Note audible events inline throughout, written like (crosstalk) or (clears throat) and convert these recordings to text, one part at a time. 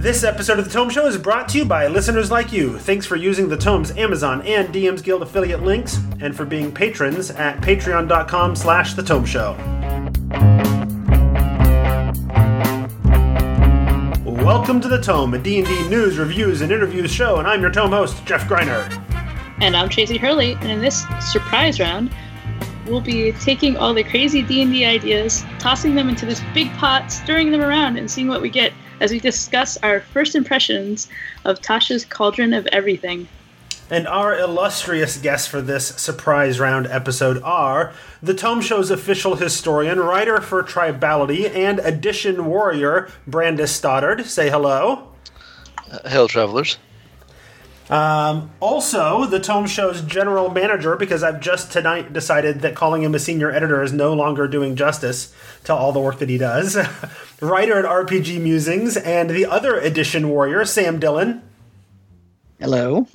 This episode of The Tome Show is brought to you by listeners like you. Thanks for using the Tome's Amazon and DM's Guild affiliate links, and for being patrons at patreon.com slash The Tome Show. Welcome to The Tome, a D&D news, reviews, and interviews show, and I'm your Tome host, Jeff Greiner. And I'm Tracy Hurley, and in this surprise round, we'll be taking all the crazy D&D ideas, tossing them into this big pot, stirring them around, and seeing what we get as we discuss our first impressions of Tasha's Cauldron of Everything. And our illustrious guests for this surprise round episode are the Tome Show's official historian, writer for Tribality, and edition warrior, Brandes Stoddard. Say hello. Uh, hail, travelers. Um, also, the Tome Show's general manager, because I've just tonight decided that calling him a senior editor is no longer doing justice to all the work that he does. (laughs) Writer at RPG Musings, and the other edition warrior, Sam Dillon. Hello.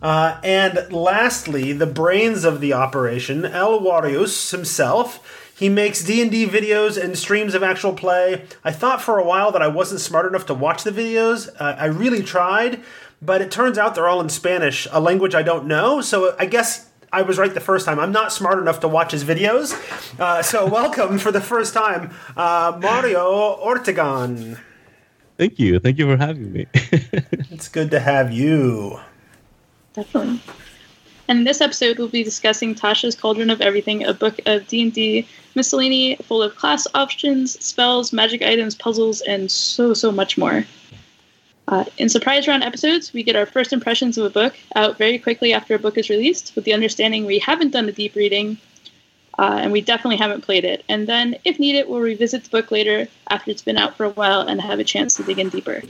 Uh, and lastly, the brains of the operation, El Warius himself. He makes D&D videos and streams of actual play. I thought for a while that I wasn't smart enough to watch the videos. Uh, I really tried, but it turns out they're all in Spanish, a language I don't know. So I guess I was right the first time. I'm not smart enough to watch his videos. Uh, so (laughs) welcome for the first time, uh, Mario Ortegon. Thank you. Thank you for having me. (laughs) it's good to have you. Definitely. And in this episode, we'll be discussing Tasha's Cauldron of Everything, a book of D&D miscellany full of class options, spells, magic items, puzzles, and so, so much more. Uh, in surprise round episodes, we get our first impressions of a book out very quickly after a book is released, with the understanding we haven't done a deep reading, uh, and we definitely haven't played it. And then, if needed, we'll revisit the book later after it's been out for a while and have a chance to dig in deeper.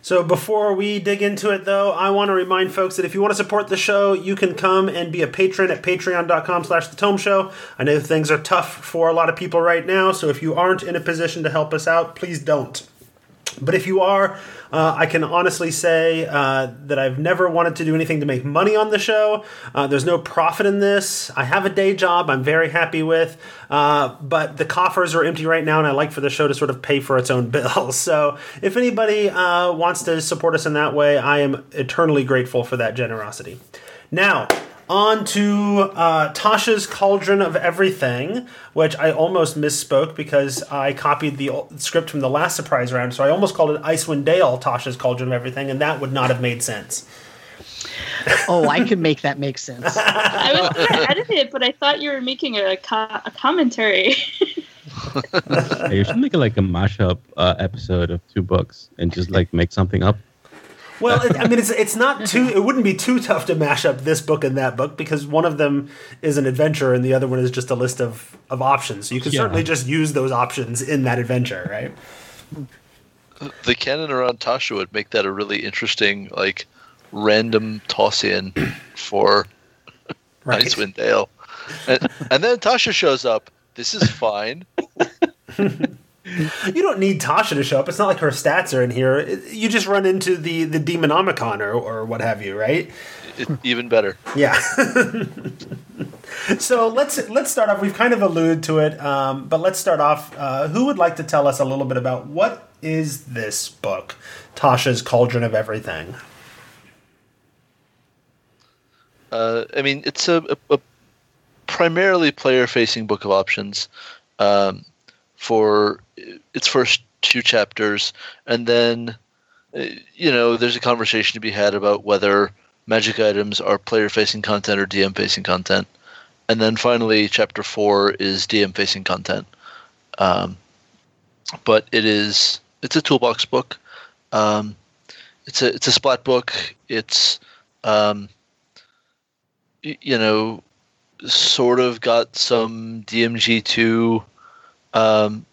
So before we dig into it, though, I want to remind folks that if you want to support the show, you can come and be a patron at patreon.com slash the tome show. I know things are tough for a lot of people right now, so if you aren't in a position to help us out, please don't. But if you are, uh, I can honestly say uh, that I've never wanted to do anything to make money on the show. Uh, there's no profit in this. I have a day job I'm very happy with, uh, but the coffers are empty right now, and I like for the show to sort of pay for its own (laughs) bills. So if anybody uh, wants to support us in that way, I am eternally grateful for that generosity. Now, on to uh, Tasha's Cauldron of Everything, which I almost misspoke because I copied the script from the last surprise round, so I almost called it Icewind Dale Tasha's Cauldron of Everything, and that would not have made sense. oh, I could make that make sense. (laughs) I was going (laughs) to edit it, but I thought you were making a, co- a commentary. (laughs) you should make it like a mashup uh, episode of two books and just like make something up. Well, it, I mean, it's (laughs) it's not too. It wouldn't be too tough to mash up this book and that book because one of them is an adventure and the other one is just a list of of options. So you can yeah. certainly just use those options in that adventure, right? The canon around Tasha would make that a really interesting, like, random toss in (clears throat) for right. Icewind Dale, and, and then Tasha shows up. This is fine. (laughs) You don't need Tasha to show up. It's not like her stats are in here. You just run into the the Demonomicon or, or what have you, right? It, even better. Yeah. so let's let's start off. We've kind of alluded to it, um, but let's start off. Uh, who would like to tell us a little bit about what is this book, Tasha's Cauldron of Everything? Uh, I mean, it's a, a, a primarily player-facing book of options. Um, for its first two chapters, and then uh, you know there's a conversation to be had about whether magic items are player facing content or DM facing content, and then finally chapter four is DM facing content. Um, but it is it's a toolbox book. Um, it's a it's a splat book. It's um, you know sort of got some DMG two um,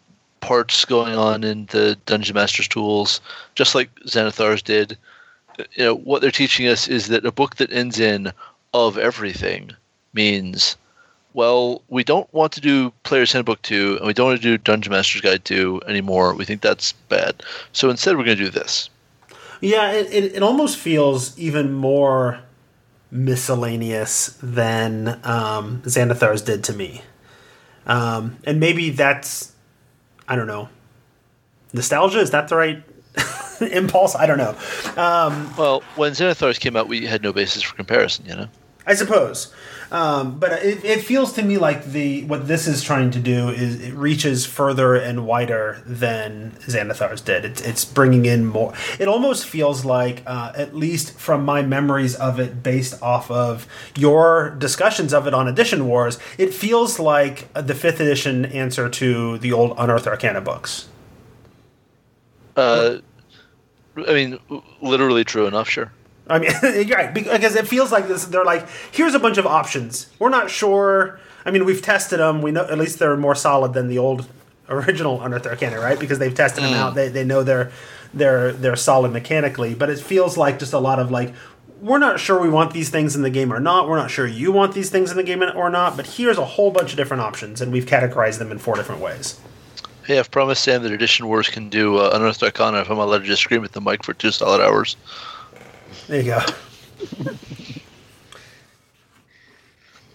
parts going on in the Dungeon Master's tools, just like Xanathar's did. You know, what they're teaching us is that a book that ends in of everything means, well, we don't want to do Player's Handbook 2, and we don't want to do Dungeon Master's Guide 2 anymore. We think that's bad. So instead, we're going to do this. Yeah, it, it, it almost feels even more miscellaneous than um, Xanathar's did to me. Um, and maybe that's, I don't know, nostalgia. Is that the right? (laughs) impulse. I don't know. Um, Well, when Xanathars came out, we had no basis for comparison. You know. I suppose. Um, but it, it feels to me like the what this is trying to do is it reaches further and wider than Xanathars did. It's, it's bringing in more. It almost feels like, uh, at least from my memories of it, based off of your discussions of it on Edition Wars, it feels like the fifth edition answer to the old Unearthed Arcana books. Uh, I mean, literally true enough. Sure. I mean, you're (laughs) right because it feels like this. They're like, here's a bunch of options. We're not sure. I mean, we've tested them. We know at least they're more solid than the old (laughs) original Unearthed Arcana, right? Because they've tested them out. They, they know they're they're they're solid mechanically. But it feels like just a lot of like, we're not sure we want these things in the game or not. We're not sure you want these things in the game or not. But here's a whole bunch of different options, and we've categorized them in four different ways. Hey, I've promised Sam that Edition Wars can do uh, Unearthed Arcana if I'm allowed to just scream at the mic for two solid hours. There you go.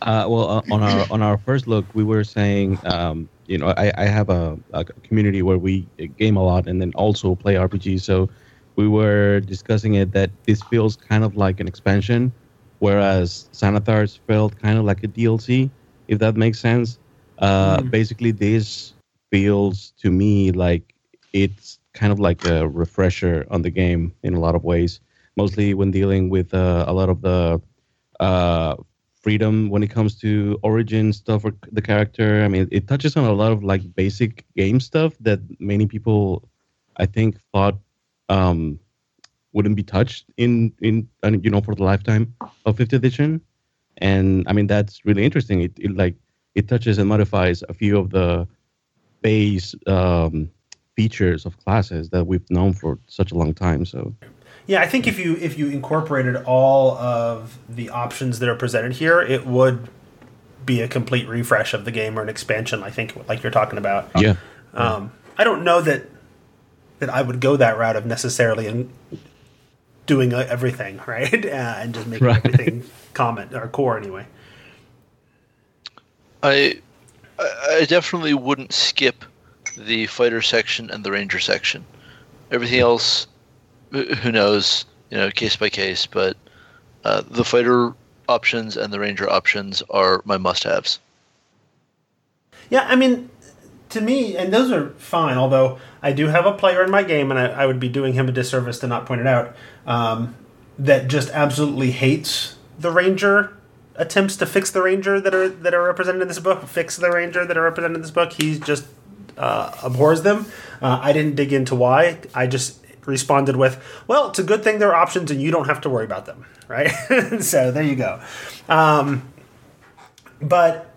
Uh, well, uh, on our on our first look, we were saying, um, you know, I, I have a, a community where we game a lot and then also play RPGs. So we were discussing it that this feels kind of like an expansion, whereas Xanathars felt kind of like a DLC, if that makes sense. Uh, Basically, this feels to me like it's kind of like a refresher on the game in a lot of ways, mostly when dealing with uh, a lot of the uh, freedom when it comes to origin stuff for the character. I mean, it touches on a lot of like basic game stuff that many people, I think, thought um, wouldn't be touched in in you know for the lifetime of fifth edition. And I mean, that's really interesting. It, it like it touches and modifies a few of the base um, features of classes that we've known for such a long time. So Yeah, I think if you if you incorporated all of the options that are presented here, it would be a complete refresh of the game or an expansion. I think, like you're talking about. yeah, Um, I don't know that that I would go that route of necessarily in doing uh, everything (laughs) right uh, and just making Right. everything common or core anyway. I I I definitely wouldn't skip the fighter section and the ranger section. Everything else, wh- who knows, you know, case by case. But uh, the fighter options and the ranger options are my must-haves. Yeah, I mean, to me, and those are fine. Although I do have a player in my game, and I, I would be doing him a disservice to not point it out. Um, that just absolutely hates the ranger attempts to fix the ranger that are that are represented in this book. Fix the ranger that are represented in this book. He just uh, abhors them. Uh, I didn't dig into why. I just responded with, "Well, it's a good thing there are options, and you don't have to worry about them." (laughs) Right. so there you go. Um, but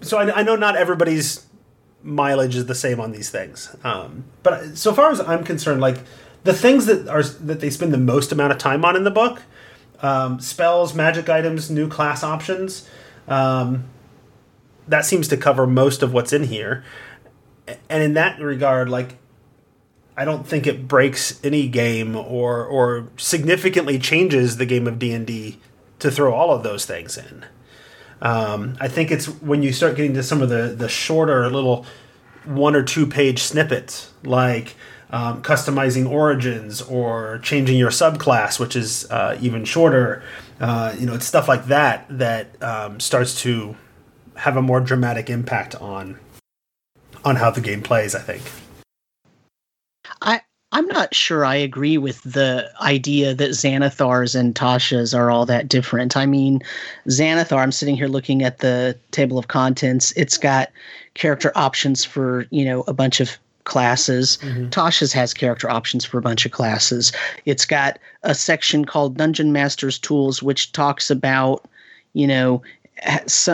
so I, I know not everybody's mileage is the same on these things. Um, but so far as I'm concerned, like the things that are that they spend the most amount of time on in the book, um, spells, magic items, new class options, um, that seems to cover most of what's in here. And in that regard, like I don't think it breaks any game or or significantly changes the game of D and D to throw all of those things in. Um, I think it's when you start getting to some of the the shorter little one or two page snippets, like um, customizing origins or changing your subclass, which is uh, even shorter. Uh, you know, it's stuff like that that um, starts to have a more dramatic impact on on how the game plays. I think. I I'm not sure I agree with the idea that Xanathars and Tashas are all that different. I mean, Xanathar, I'm sitting here looking at the table of contents. It's got character options for, you know, a bunch of classes. Mm-hmm. Tasha's has character options for a bunch of classes. It's got a section called Dungeon Master's Tools, which talks about, you know,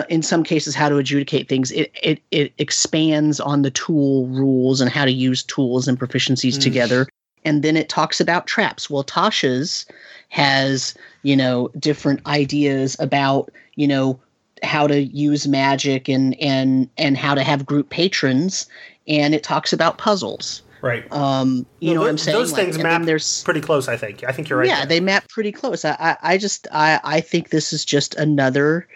in some cases how to adjudicate things it, it it expands on the tool rules and how to use tools and proficiencies together and then it talks about traps well tasha's has you know different ideas about you know how to use magic and and and how to have group patrons and it talks about puzzles Right. um you No, know what i'm saying Those Like, things map there's pretty close. I think. I think you're right. yeah there. they map pretty close I, I i just i i think this is just another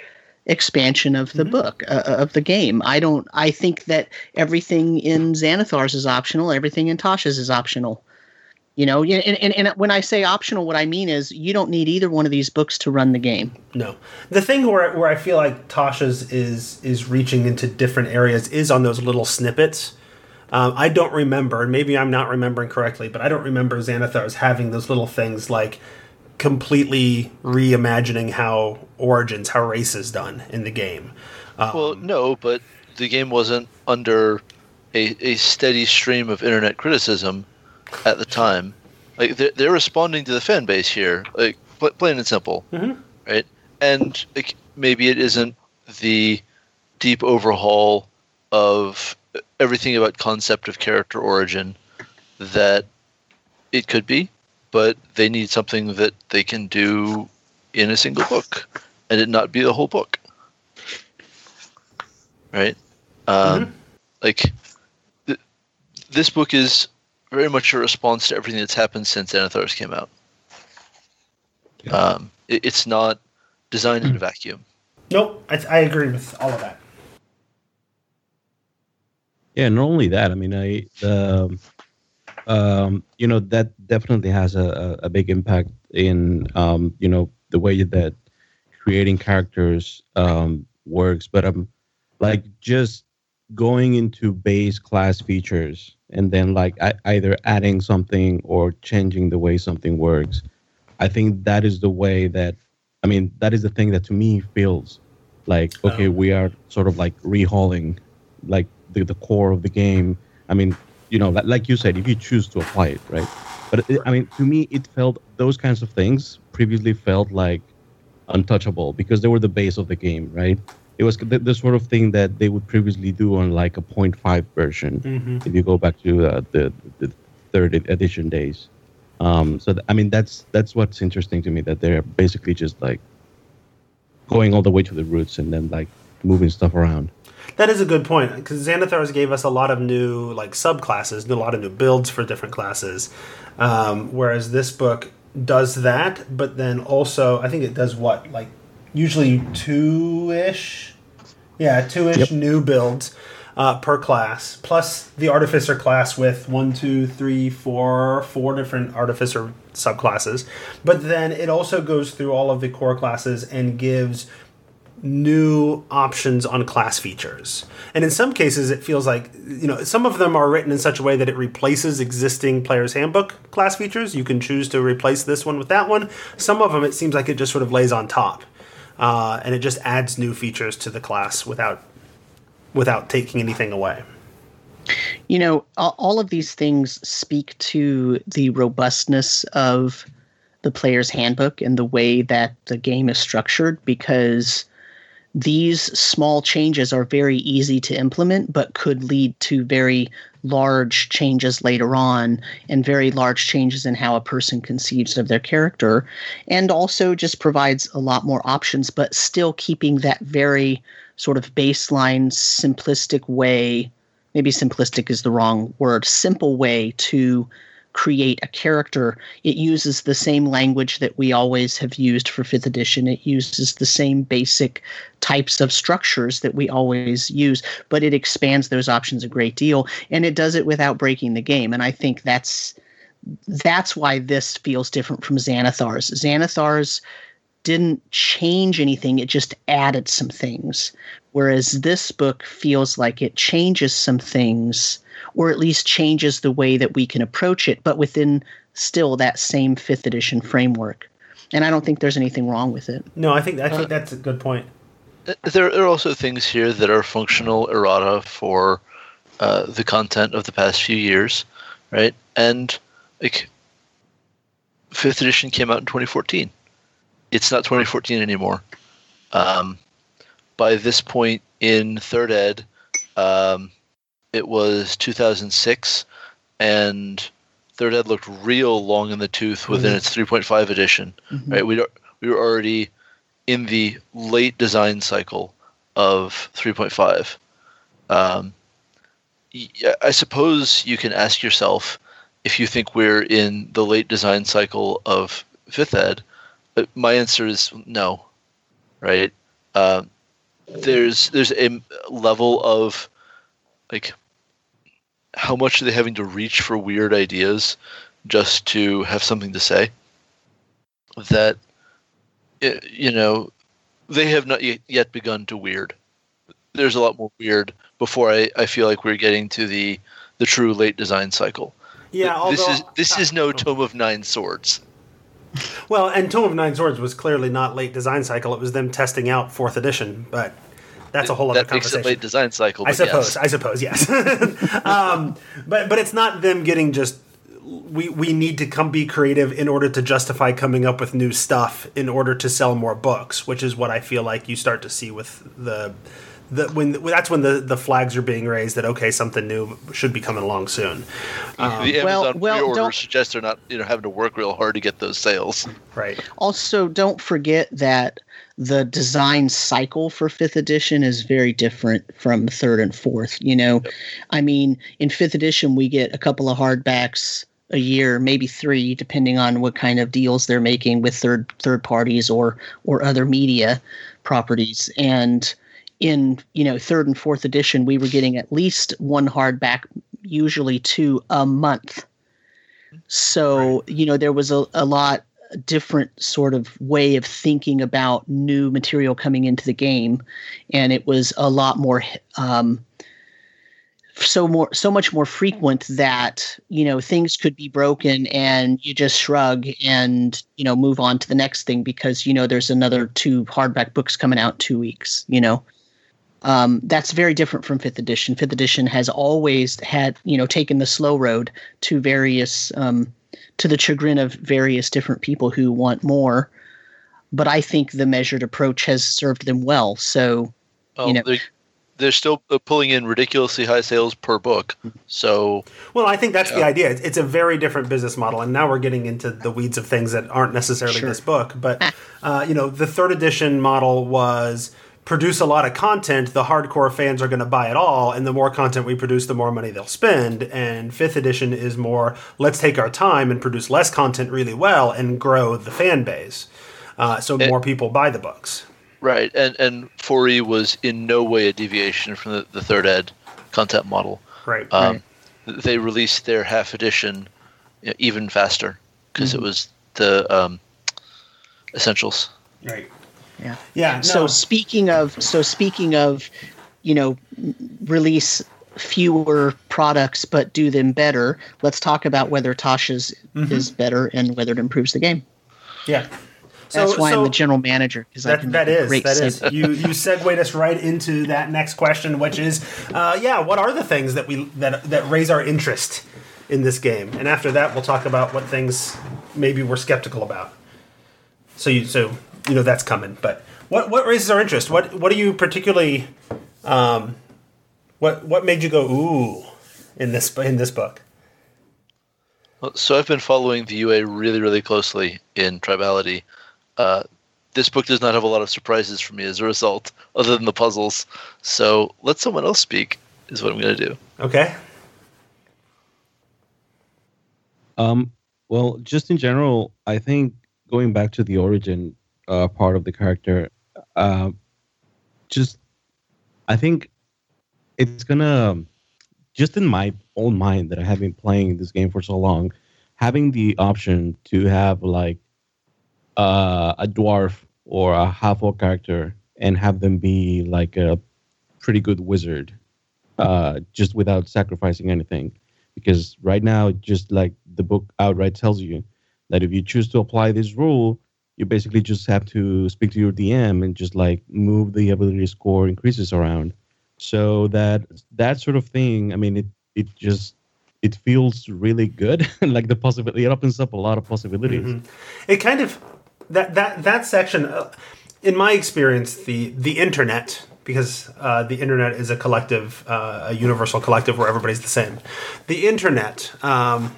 expansion of the Mhm. book uh, of the game i don't i think that everything in xanathars is optional everything in tasha's is optional You know, and, and, and when I say optional, what I mean is you don't need either one of these books to run the game. No, the thing where where I feel like Tasha's is is reaching into different areas is on those little snippets. Um, I don't remember, and maybe I'm not remembering correctly, but I don't remember Xanathar's having those little things like completely reimagining how origins, how race is done in the game. Um, well, no, but the game wasn't under a, a steady stream of internet criticism at the time. Like they're, they're responding to the fan base here, like pl- plain and simple, Mhm. right? And like, maybe it isn't the deep overhaul of everything about concept of character origin that it could be, but they need something that they can do in a single book and it not be the whole book. Right? Um, Like, th- this book is very much a response to everything that's happened since Xanathars came out. Yeah. Um, it, it's not designed in a vacuum. nope, I, I agree with all of that. Yeah, not only that. I mean, I um, um, you know that definitely has a, a big impact in um, you know the way that creating characters um, works. But i'm like just going into base class features and then like I, either adding something or changing the way something works. I think that is the way that I mean that is the thing that to me feels like okay Oh. we are sort of like rehauling like the, the core of the game. I mean, you know, like, you said, if you choose to apply it, right? But it, I mean, to me, it felt those kinds of things previously felt like untouchable because they were the base of the game, right? It was the, the sort of thing that they would previously do on like a 0.5 version. Mm-hmm. If you go back to uh, the the third edition days, um, so th- I mean that's that's what's interesting to me that they're basically just like going all the way to the roots and then like moving stuff around. That is a good point because Xanathars gave us a lot of new like subclasses, a lot of new builds for different classes. Um, whereas this book does that, but then also I think it does what like usually two ish, yeah, two ish Yep. new builds uh, per class, plus the artificer class with one, two, three, four, four different artificer subclasses. But then it also goes through all of the core classes and gives new options on class features. And in some cases, it feels like, you know, some of them are written in such a way that it replaces existing player's handbook class features. You can choose to replace this one with that one. Some of them, it seems like it just sort of lays on top. Uh, and it just adds new features to the class without without taking anything away. You know, all, of these things speak to the robustness of the player's handbook and the way that the game is structured because these small changes are very easy to implement but could lead to very large changes later on and very large changes in how a person conceives of their character. And also just provides a lot more options but still keeping that very sort of baseline simplistic way maybe simplistic is the wrong word simple way to create a character. It uses the same language that we always have used for fifth edition. It uses the same basic types of structures that we always use but it expands those options a great deal and it does it without breaking the game. And i think that's that's why this feels different from xanathar's. Xanathar's didn't change anything it just added some things whereas this book feels like it changes some things or at least changes the way that we can approach it but within still that same fifth edition framework and i don't think there's anything wrong with it No, I think I think Uh, that's a good point. Uh, There are also things here that are functional errata for uh, the content of the past few years, right? And like, fifth edition came out in 2014. It's not 2014 anymore. Um, by this point in third ed, um, it was 2006, and third ed looked real long in the tooth within Mhm. its 3.5 edition, right? We we were already in the late design cycle of 3.5. Um, I suppose you can ask yourself if you think we're in the late design cycle of fifth ed. But my answer is no, right? Um, there's there's a level of like how much are they having to reach for weird ideas just to have something to say. That eh, you know they have not yet- yet begun to weird. There's a lot more weird before I, I feel like we're getting to the the true late design cycle. Yeah, although, this is this is no (laughs) Tome of Nine Swords. well, and Tome of Nine Swords was clearly not late design cycle. It was them testing out fourth edition, but that's a whole other that makes conversation. it late design cycle. I suppose. yes. I suppose. Yes. (laughs) um, but but it's not them getting just. We we need to come be creative in order to justify coming up with new stuff in order to sell more books, which is what I feel like you start to see with the. The, when that's when the, the flags are being raised that okay something new should be coming along soon the Amazon well, pre-order don't- suggests they're not you know having to work real hard to get those sales. right Also, don't forget that the design cycle for fifth edition is very different from third and fourth. You know, I mean, in fifth edition, we get a couple of hardbacks a year, maybe three, depending on what kind of deals they're making with third third parties or or other media properties. And in you know third and fourth edition, we were getting at least one hardback, usually two a month. So you know there was a, a lot different sort of way of thinking about new material coming into the game, and it was a lot more um, so more so much more frequent that you know things could be broken and you just shrug and you know move on to the next thing because you know there's another two hardback books coming out two weeks you know? Um, that's very different from fifth edition. Fifth edition has always had you know taken the slow road to various um, to the chagrin of various different people who want more but i think the measured approach has served them well so Well, You know- they, they're still uh, pulling in ridiculously high sales per book. So Well, I think that's the idea. It's, it's a very different business model, and now we're getting into the weeds of things that aren't necessarily Sure. this book. But (laughs) uh, you know, the third edition model was produce a lot of content. The hardcore fans are going to buy it all, and the more content we produce, the more money they'll spend. And fifth edition is more let's take our time and produce less content really well and grow the fan base, uh, so more people buy the books. right, and and 4E was in no way a deviation from the, the third ed content model. Right. Um, They released their half edition you know, even faster because Mm-hmm. it was the um, essentials. right. Yeah Yeah. so no. speaking of so speaking of you know release fewer products but do them better let's talk about whether tasha's Mm-hmm. is better and whether it improves the game yeah. that's why so- i'm the general manager because i That, can that make a is great that is you you segued us right into that next question, which is, uh, yeah, what are the things that we that that raise our interest in this game? And after that, we'll talk about what things maybe we're skeptical about. So you so you know that's coming. But what what raises our interest? What what do you particularly, um, what what made you go ooh in this in this book? Well, So I've been following the UA really, really closely in Tribality. Uh, this book does not have a lot of surprises for me as a result, other than the puzzles. So let someone else speak. Is what I'm going to do. Okay. Um, well, just in general, I think going back to the origin uh, part of the character, uh, just I think it's gonna just in my own mind that I have been playing this game for so long, having the option to have like uh, a dwarf or a half orc character and have them be like a pretty good wizard, uh, just without sacrificing anything. Because right now just like the book outright tells you that if you choose to apply this rule you basically just have to speak to your dm and just like move the ability score increases around. So that that sort of thing i mean it it just it feels really good. (laughs) Like the possibility it opens up a lot of possibilities. It kind of that that that section uh, in my experience the the internet because uh, the internet is a collective uh, a universal collective where everybody's the same. The internet um,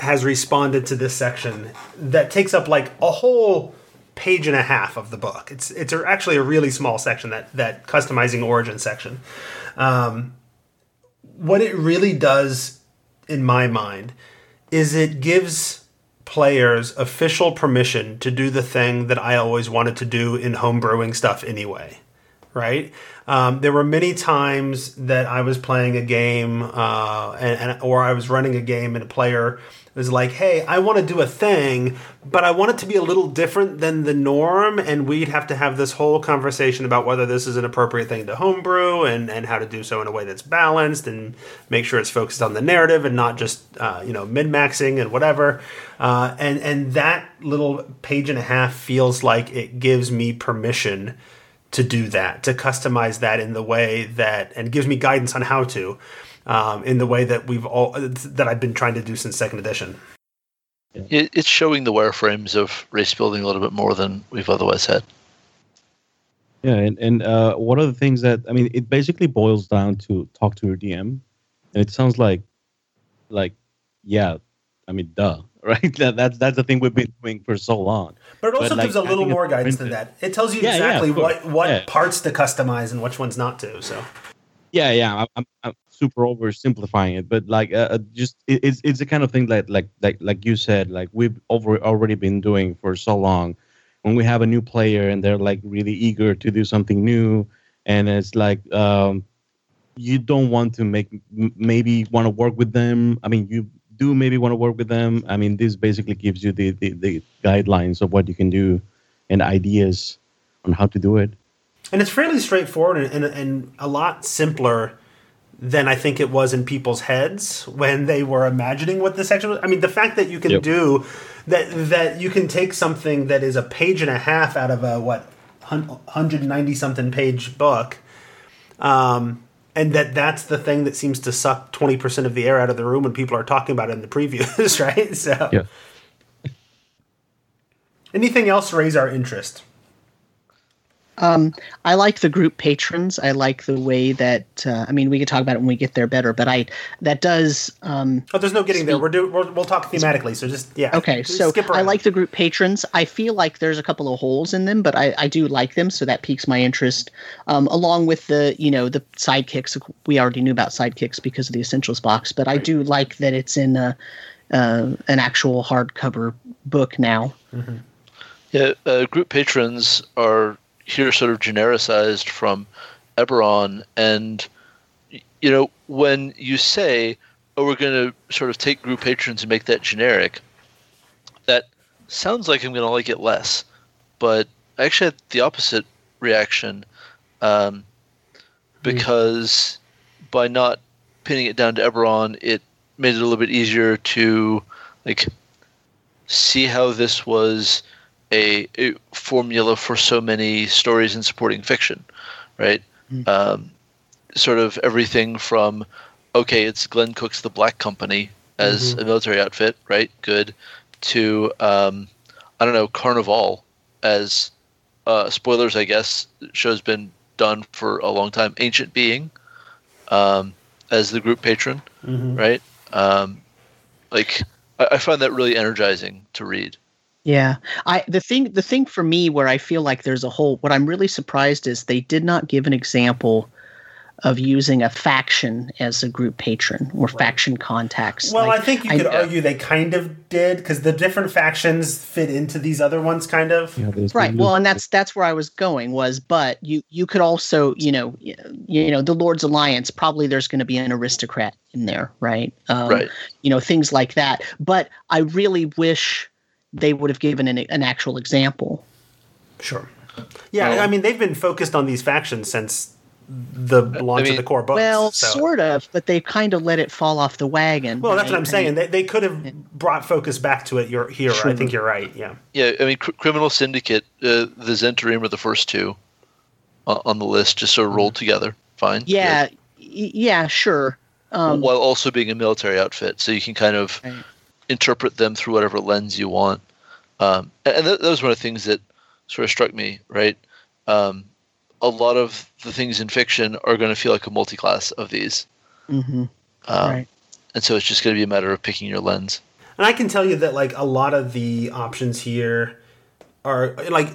has responded to this section that takes up like a whole page and a half of the book it's it's actually a really small section that that customizing origin section um, what it really does in my mind is it gives players official permission to do the thing that I always wanted to do in homebrewing stuff anyway. right? Um, there were many times that I was playing a game, uh, and, and or I was running a game, and a player was like, "Hey, I want to do a thing, but I want it to be a little different than the norm," and we'd have to have this whole conversation about whether this is an appropriate thing to homebrew and and how to do so in a way that's balanced and make sure it's focused on the narrative and not just uh, you know min maxing and whatever. Uh, and and that little page and a half feels like it gives me permission to do that, to customize that in the way that, and gives me guidance on how to, um, in the way that we've all that I've been trying to do since second edition. It's showing the wireframes of race building a little bit more than we've otherwise had. Yeah, and and uh, one of the things that I mean, it basically boils down to talk to your DM, and it sounds like, like, yeah, I mean, duh, (laughs) right? That, that's that's the thing we've been doing for so long. But it also But, like, gives a little more guidance than that. It tells you Yeah, yeah, exactly of course. what what Yeah. parts to customize and which ones not to. So Yeah, yeah, I'm, I'm, I'm super oversimplifying it, but like, uh, uh, just it, it's it's the kind of thing that like like like you said, like we've over already been doing for so long. When we have a new player and they're like really eager to do something new, and it's like um, you don't want to make maybe want to work with them. I mean, you do maybe want to work with them. I mean, this basically gives you the, the the guidelines of what you can do and ideas on how to do it. and it's fairly straightforward and, and, and a lot simpler than I think it was in people's heads when they were imagining what this section was. I mean, the fact that you can Yep. do that that you can take something that is a page and a half out of a what 190 something page book um, and that that's the thing that seems to suck 20% of the air out of the room when people are talking about it in the previews, (laughs) right? So Yeah. anything else raise our interest? Um, I like the group patrons. I like the way that uh, I mean, we can talk about it when we get there better. But I that does um, Oh, there's no getting there. We're do we're, we'll talk thematically. So just yeah. okay. Just So skip I like the group patrons. I feel like there's a couple of holes in them, but I, I do like them, so that piques my interest. Um, along with the you know the sidekicks. We already knew about sidekicks because of the essentials box, but I do like that it's in a, uh, an actual hardcover book now. Yeah, uh, group patrons are here sort of genericized from Eberron, and you know when you say, "Oh, we're going to sort of take group patrons and make that generic," that sounds like I'm going to like it less, but I actually had the opposite reaction, um, because by not pinning it down to Eberron, it made it a little bit easier to like see how this was a, a formula for so many stories in supporting fiction, right? Um, sort of everything from okay, it's Glen Cook's The Black Company as a military outfit, right? Good. To um, I don't know, Carnivàle as uh, spoilers, I guess. Show's been done for a long time. Ancient Being um, as the group patron, right? Um, like I, I find that really energizing to read. Yeah. I the thing the thing for me where I feel like there's a whole what I'm really surprised is they did not give an example of using a faction as a group patron or faction contacts. Well, Like, I think you I- could argue they kind of did because the different factions fit into these other ones, kind of. Yeah, right. Well, and that's that's where I was going was but you you could also, you know, y- you know, the Lord's Alliance probably there's going to be an aristocrat in there, right? Um, Right. You know, things like that. But I really wish they would have given an, an actual example. Sure. Yeah, Well- I mean they've been focused on these factions since the launch mean- of the core books. Well, so- sort of, but they kind of let it fall off the wagon. Well, that's what? I'm I saying. mean, They, they could have brought focus back to it. You're here. I think you're right. Yeah. Yeah, I mean, Cr- Criminal Syndicate, uh, the Zentarim are the first two on, on the list, just sort of rolled together. Fine. yeah, y- yeah, sure. Um, While also being a military outfit, so you can kind of Right. Interpret them through whatever lens you want. Um, and and that, that was one of the things that sort of struck me, right? Um, a lot of the things in fiction are going to feel like a multi-class of these. mhm, Um, right. And so it's just going to be a matter of picking your lens. And I can tell you that like a lot of the options here are like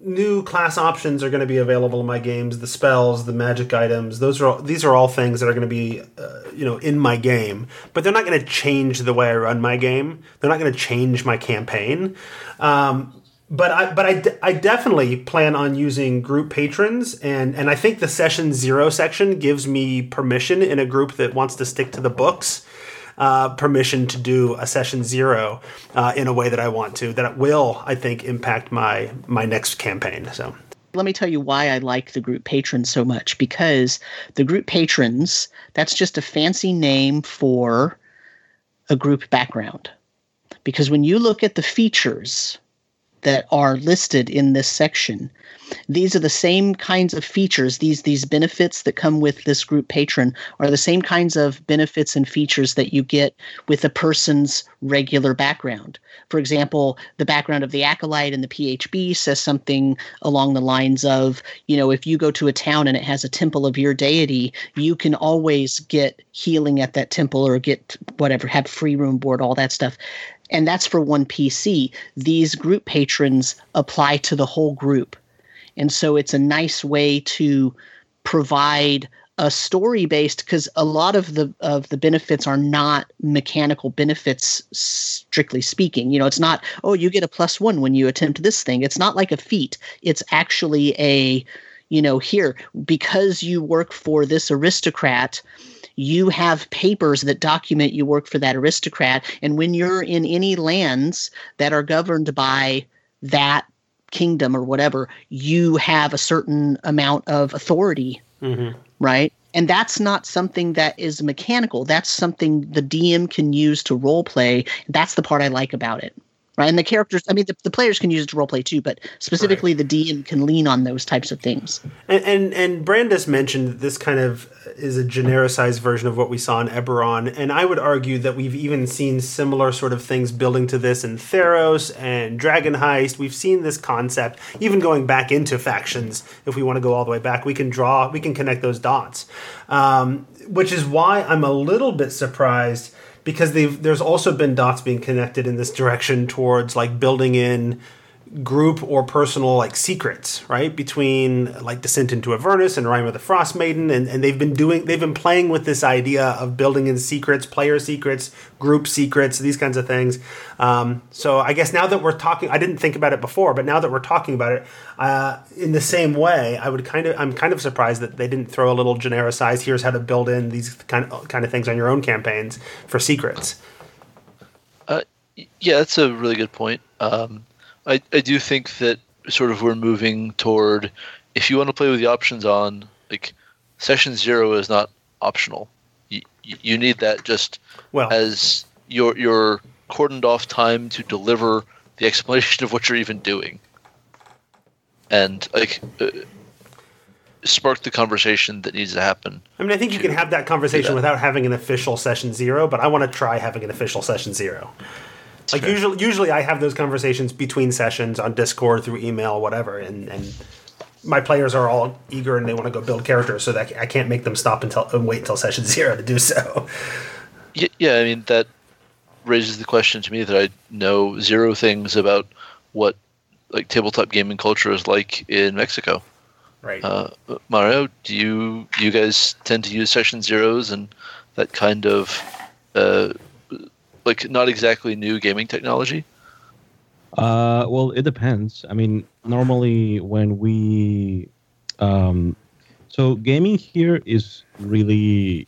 new class options are going to be available in my games. The spells, the magic items, those are all, these are all things that are going to be uh, you know in my game, but they're not going to change the way I run my game. They're not going to change my campaign. Um, but I but I, de- I definitely plan on using group patrons and and I think the session zero section gives me permission in a group that wants to stick to the books. Uh, permission to do a session zero uh, in a way that I want to. That will, I think, impact my my next campaign. So let me tell you why I like the group patrons so much because the group patrons, that's just a fancy name for a group background. Because when you look at the features that are listed in this section, these are the same kinds of features these these benefits that come with this group patron are the same kinds of benefits and features that you get with a person's regular background for example the background of the acolyte and the phb says something along the lines of you know if you go to a town and it has a temple of your deity you can always get healing at that temple or get whatever have free room board all that stuff and that's for one PC. These group patrons apply to the whole group. And so it's a nice way to provide a story based because a lot of the of the benefits are not mechanical benefits strictly speaking. You know it's not oh you get a plus one when you attempt this thing. It's not like a feat. It's actually a you know here because you work for this aristocrat you have papers that document you work for that aristocrat and when you're in any lands that are governed by that kingdom or whatever, you have a certain amount of authority, mm-hmm. right? And that's not something that is mechanical. That's something the DM can use to role play. That's the part I like about it right? And the characters, I mean, the, the players can use it to roleplay too, but specifically right. the DM can lean on those types of things. And, and and Brandes mentioned that this kind of is a genericized version of what we saw in Eberron, and I would argue that we've even seen similar sort of things building to this in Theros and Dragon Heist. We've seen this concept, even going back into factions. If we want to go all the way back, we can draw, we can connect those dots, um, which is why I'm a little bit surprised because there's also been dots being connected in this direction towards like building in group or personal like secrets, right? Between like Descent into Avernus and Rime of the Frost Maiden, and, and they've been doing they've been playing with this idea of building in secrets, player secrets, group secrets, these kinds of things. Um, so I guess now that we're talking, I didn't think about it before, but now that we're talking about it, uh, in the same way, I would kind of I'm kind of surprised that they didn't throw a little genericized. Here's how to build in these kind of kind of things on your own campaigns for secrets. Uh, yeah, that's a really good point. Um, I, I do think that sort of we're moving toward if you want to play with the options on, like session zero is not optional. You, you need that just well, as your your cordoned off time to deliver the explanation of what you're even doing, and like uh, spark the conversation that needs to happen. I mean, I think you can have that conversation that. without having an official session zero, but I want to try having an official session zero like usually usually I have those conversations between sessions on Discord through email, whatever, and and my players are all eager and they want to go build characters, so that I can't make them stop until and wait until session (laughs) zero to do so. Yeah, yeah, I mean that raises the question to me that I know zero things about what like tabletop gaming culture is like in Mexico. Right. Uh, Mario, do you you guys tend to use session zeros and that kind of uh, like not exactly new gaming technology? Uh, well, it depends. I mean, normally when we, um, so gaming here is really,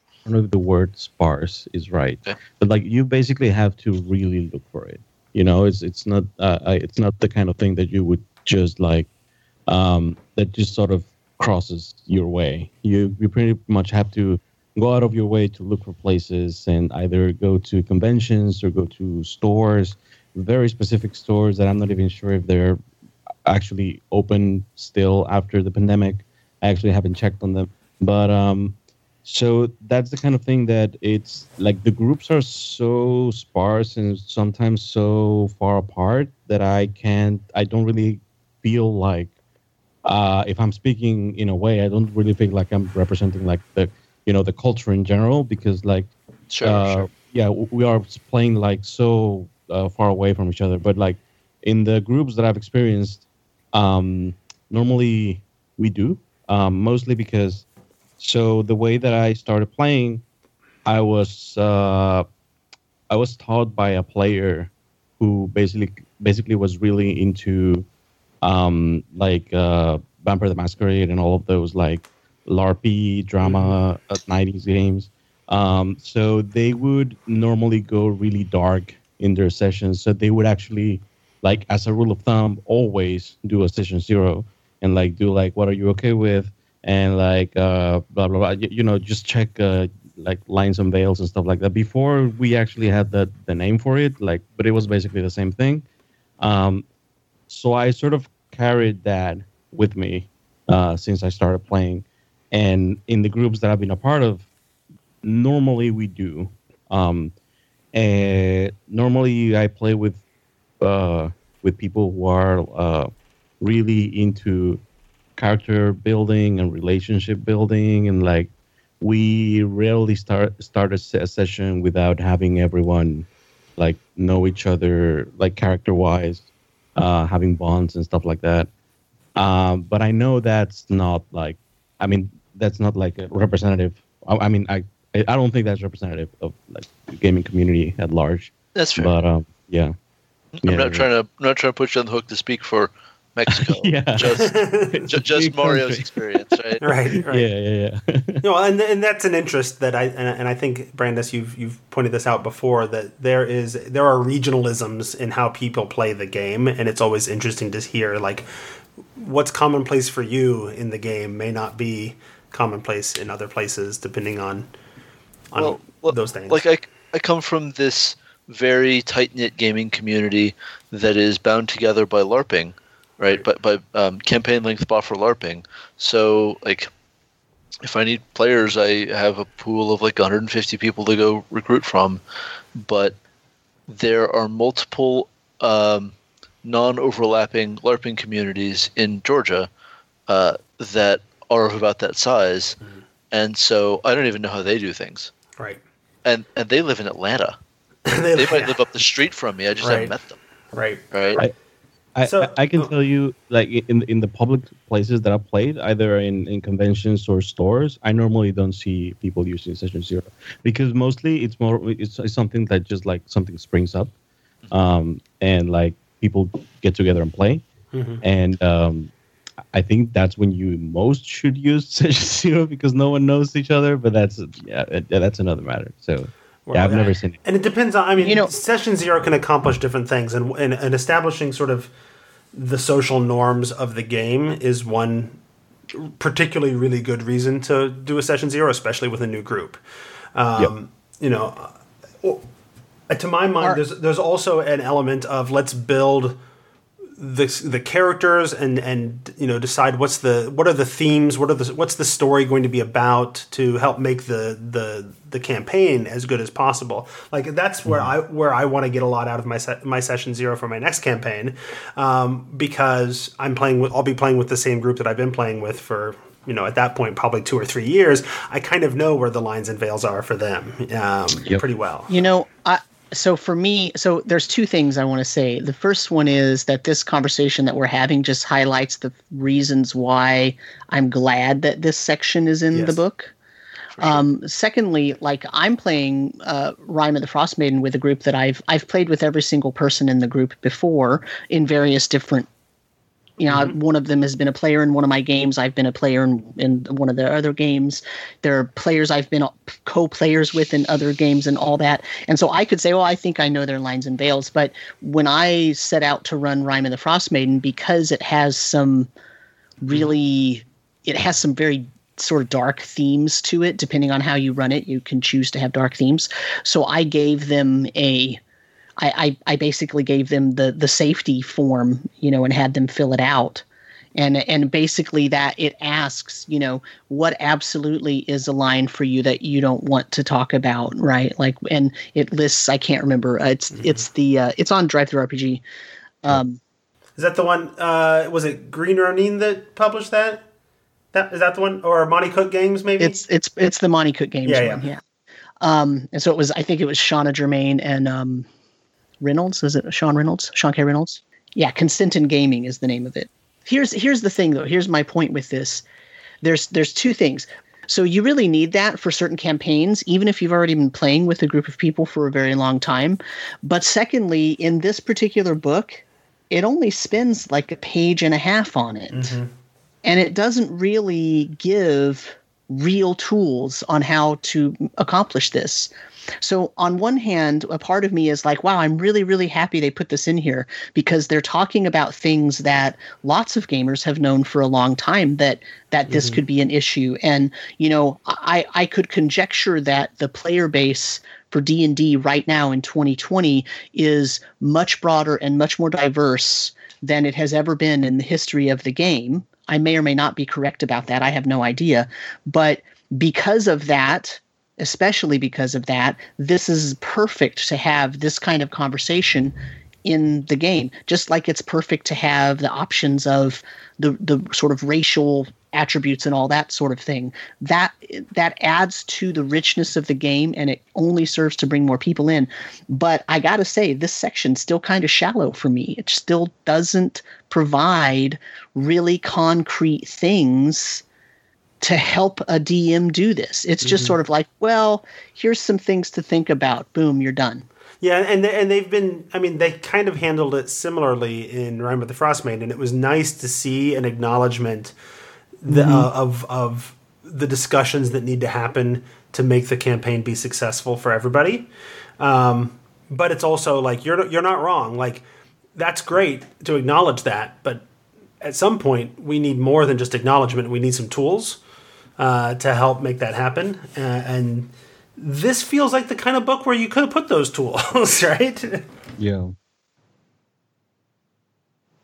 I don't know if the word sparse is right, okay. but like you basically have to really look for it. You know, it's it's not uh, it's not the kind of thing that you would just like, um, that just sort of crosses your way. You you pretty much have to go out of your way to look for places and either go to conventions or go to stores, very specific stores that I'm not even sure if they're actually open still after the pandemic. I actually haven't checked on them, but um, so that's the kind of thing that it's like the groups are so sparse and sometimes so far apart that I can't, I don't really feel like uh, if I'm speaking in a way, I don't really feel like I'm representing like the you know the culture in general because like sure, uh, sure. yeah we are playing like so uh, far away from each other but like in the groups that i've experienced um, normally we do um, mostly because so the way that i started playing i was uh, i was taught by a player who basically basically was really into um, like uh, Vampire the Masquerade and all of those like LARPy drama uh, 90s games. Um, so they would normally go really dark in their sessions. So they would actually, like, as a rule of thumb, always do a session zero and like do like, what are you okay with? And like, uh, blah blah blah. You, you know, just check uh, like lines and veils and stuff like that. Before we actually had the the name for it, like, but it was basically the same thing. Um, so I sort of carried that with me uh, since I started playing, and in the groups that I've been a part of, normally we do. Um, and normally I play with uh, with people who are uh, really into character building and relationship building, and like we rarely start start a session without having everyone like know each other, like character wise, uh, having bonds and stuff like that. Um, but I know that's not like, I mean, that's not like a representative. I, I mean, I I I don't think that's representative of like the gaming community at large. That's fair. But um, yeah, I'm yeah, not yeah. trying to I'm not trying to put you on the hook to speak for Mexico. (laughs) Yeah. Just ju- (laughs) just Mario's experience, right? (laughs) right, right. yeah, yeah, yeah. No, and and that's an interest that I and, and I think Brandes, you've you've pointed this out before that there is there are regionalisms in how people play the game, and it's always interesting to hear like what's commonplace for you in the game may not be commonplace in other places, depending on on Well, well, those things. Like I, I come from this very tight knit gaming community that is bound together by LARPing, right? By by um, campaign length boffer LARPing. So like, if I need players, I have a pool of like 150 people to go recruit from, but there are multiple um, non-overlapping LARPing communities in Georgia uh, that are of about that size, and so I don't even know how they do things right. and and they live in Atlanta. (laughs) they, They might yeah, live up the street from me. I just Right. haven't met them. right. Right? Right. I, So- I, I can oh. tell you, like in in the public places that I've played, either in, in conventions or stores, I normally don't see people using Session Zero because mostly it's more it's, it's something that just like something springs up, um, and like people get together and play, Mhm. and um, I think that's when you most should use (laughs) Session Zero because no one knows each other. But that's yeah, yeah that's another matter. So yeah, I've never seen it. And it depends on. I mean, You know- session zero can accomplish different things, and, and and establishing sort of the social norms of the game is one particularly really good reason to do a session zero, especially with a new group. Um, You know, uh, to my mind, Are- there's there's also an element of let's build the the characters and and you know decide what's the what are the themes what are the what's the story going to be about to help make the the the campaign as good as possible. Like that's where i where i want to get a lot out of my se- my session zero for my next campaign um, because i'm playing with i'll be playing with the same group that i've been playing with for you know at that point probably two or three years. I kind of know where the lines and veils are for them um, Yep. pretty well. You know, I so for me, so there's two things I want to say. The first one is that this conversation that we're having just highlights the reasons why I'm glad that this section is in Yes. the book. Um, secondly, like I'm playing uh, Rime of the Frostmaiden with a group that I've I've played with every single person in the group before in various different. You know, mm-hmm. one of them has been a player in one of my games. I've been a player in, in one of the other games. There are players I've been uh, co-players with in other games and all that. And so I could say, well, I think I know their lines and veils. But when I set out to run Rime of the Frostmaiden, because it has some really, it has some very sort of dark themes to it. Depending on how you run it, you can choose to have dark themes. So I gave them a I, I, I basically gave them the the safety form, you know, and had them fill it out. And and basically that it asks, you know, what absolutely is a line for you that you don't want to talk about, right? Like and it lists I can't remember. Uh, it's it's the uh, it's on DriveThruRPG. Um Is that the one? Uh, was it Green Ronin that published that? That is that the one, or Monte Cook Games maybe? it's it's it's the Monte Cook Games Yeah, one, yeah. Um and so it was I think it was Shanna Germain and um Reynolds, is it Sean Reynolds? Sean K. Reynolds? Yeah, Consent in Gaming is the name of it. Here's here's the thing though. Here's my point with this. There's there's two things. So you really need that for certain campaigns, even if you've already been playing with a group of people for a very long time. But secondly, in this particular book, it only spends like a page and a half on it. Mm-hmm. And it doesn't really give real tools on how to accomplish this. So, on one hand, a part of me is like, wow, I'm really, really happy they put this in here because they're talking about things that lots of gamers have known for a long time that that this mm-hmm. could be an issue. And, you know, I, I could conjecture that the player base for D&D right now in 2020 is much broader and much more diverse than it has ever been in the history of the game. I may or may not be correct about that. I have no idea. But because of that, especially because of that, this is perfect to have this kind of conversation in the game. Just like it's perfect to have the options of the the sort of racial attributes and all that sort of thing. That that adds to the richness of the game and it only serves to bring more people in. But I got to say this section's still kind of shallow for me. It still doesn't provide really concrete things to help a DM do this. It's just mm-hmm. sort of like, well, here's some things to think about. Boom, you're done. Yeah, and and they've been. I mean, they kind of handled it similarly in Rime of the Frostmaiden, and it was nice to see an acknowledgement the, mm-hmm. uh, of of the discussions that need to happen to make the campaign be successful for everybody. Um, but it's also like you're you're not wrong. Like that's great to acknowledge that, but at some point we need more than just acknowledgement. We need some tools uh, to help make that happen. Uh, and this feels like the kind of book where you could have put those tools, (laughs) right? Yeah.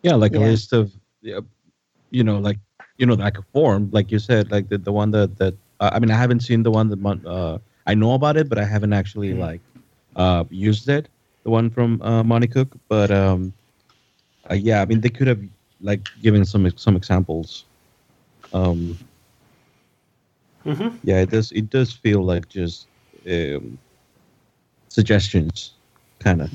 Yeah, like yeah. a list of, you know, like you know, like a form, like you said, like the, the one that that uh, I mean, I haven't seen the one that uh, I know about it, but I haven't actually mm-hmm. like uh, used it. The one from uh, Monte Cook, but um, uh, yeah, I mean, they could have like given some some examples. Um, Mm-hmm. Yeah, it does. It does feel like just um, suggestions, kind of.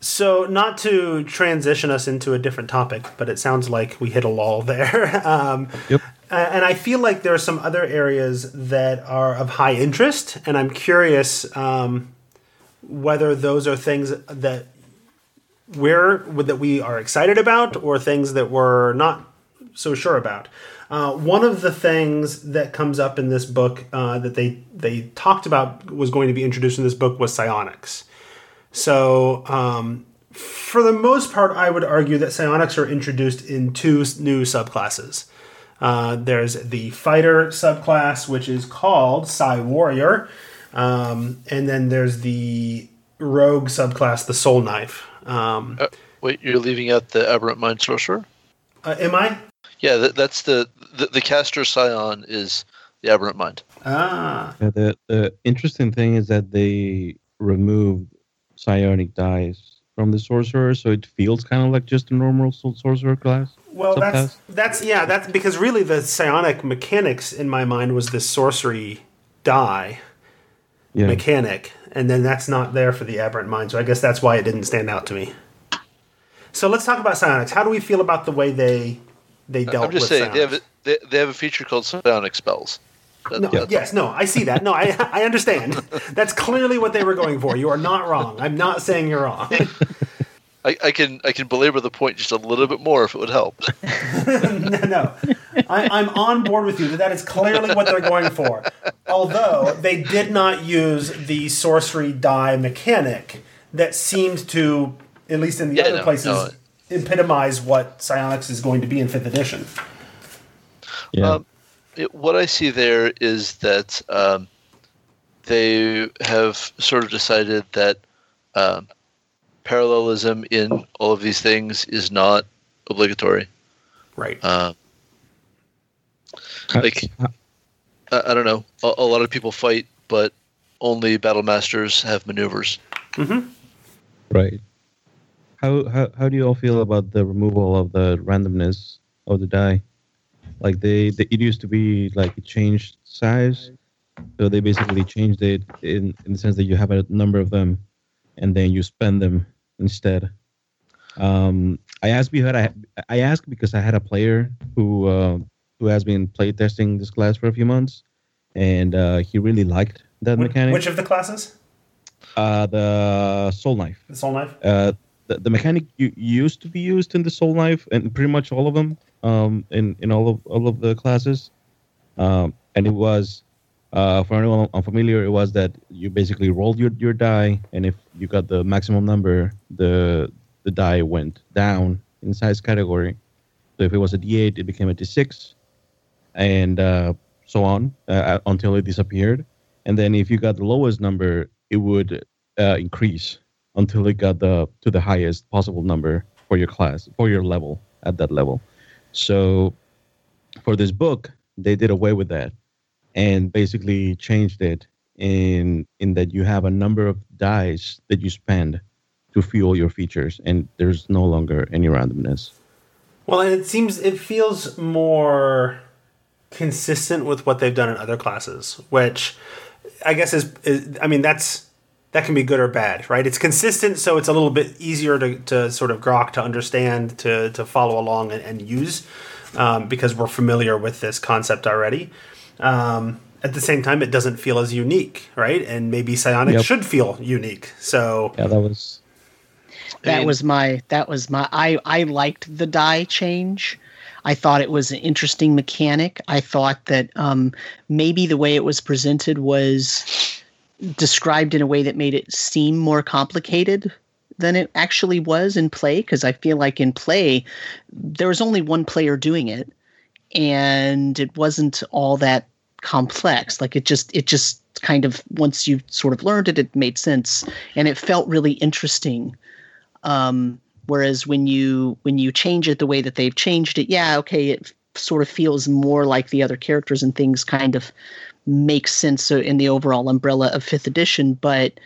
So, not to transition us into a different topic, but it sounds like we hit a lull there. (laughs) um, yep. And I feel like there are some other areas that are of high interest, and I'm curious um, whether those are things that we're that we are excited about, or things that we're not so sure about. Uh, one of the things that comes up in this book uh, that they they talked about was going to be introduced in this book was psionics. So um, for the most part, I would argue that psionics are introduced in two new subclasses. Uh, there's the fighter subclass, which is called Psi Warrior, um, and then there's the rogue subclass, the Soul Knife. Um, uh, wait, you're leaving out the Aberrant Mind Sorcerer? Uh, am I? Yeah, that, that's the, the the caster psion is the aberrant mind. Ah. Yeah, the the interesting thing is that they removed psionic dice from the sorcerer, so it feels kind of like just a normal sorcerer class. Well, that's that's yeah, that's because really the psionic mechanics in my mind was this sorcery die yeah. mechanic, and then that's not there for the aberrant mind. So I guess that's why it didn't stand out to me. So let's talk about psionics. How do we feel about the way they they dealt. I'm just saying they have a, they, they have a feature called psionic spells. no, yes, no, I see that. No, I I understand. That's clearly what they were going for. You are not wrong. I'm not saying you're wrong. (laughs) I, I can I can belabor the point just a little bit more if it would help. (laughs) no, no. I, am on board with you that that is clearly what they're going for. Although they did not use the sorcery die mechanic that seemed to, at least in the yeah, other no, places, epitomize what psionics is going to be in fifth edition. Yeah. Um, it, what I see there is that um, they have sort of decided that um, parallelism in all of these things is not obligatory. Right. Uh, like, I, I, don't know. A, a, lot of people fight, but only battle masters have maneuvers. Mm-hmm. Right how, how how do you all feel about the removal of the randomness of the die? Like they, they it used to be like it changed size, so they basically changed it in in the sense that you have a number of them, and then you spend them instead. Um, I asked because I I asked because I had a player who uh, who has been playtesting this class for a few months, and uh, he really liked that Wh- mechanic. Which of the classes? uh, the Soul Knife. The Soul Knife. Uh, the, the mechanic used to be used in the Soul Knife and pretty much all of them um, in in all of all of the classes, um, and it was uh, for anyone unfamiliar, it was that you basically rolled your, your die, and if you got the maximum number, the the die went down in size category. So if it was a D8, it became a D6, and uh, so on uh, until it disappeared. And then if you got the lowest number, it would uh, increase until it got the to the highest possible number for your class for your level at that level. So for this book, they did away with that and basically changed it in in that you have a number of dice that you spend to fuel your features, and there's no longer any randomness. Well, and it seems it feels more consistent with what they've done in other classes, which I guess is, is I mean that's that can be good or bad, right? It's consistent, so it's a little bit easier to, to sort of grok to understand, to to follow along and, and use, um, because we're familiar with this concept already. Um, at the same time, it doesn't feel as unique, right? And maybe psionic Yep. should feel unique. So Yeah, that was I that mean- was my that was my I I liked the die change. I thought it was an interesting mechanic. I thought that um, maybe the way it was presented was described in a way that made it seem more complicated than it actually was in play. Because I feel like in play there was only one player doing it, and it wasn't all that complex. Like it just it just kind of once you sort of learned it, it made sense, and it felt really interesting um, whereas when you when you change it the way that they've changed it yeah okay it sort of feels more like the other characters and things kind of make sense in the overall umbrella of fifth edition but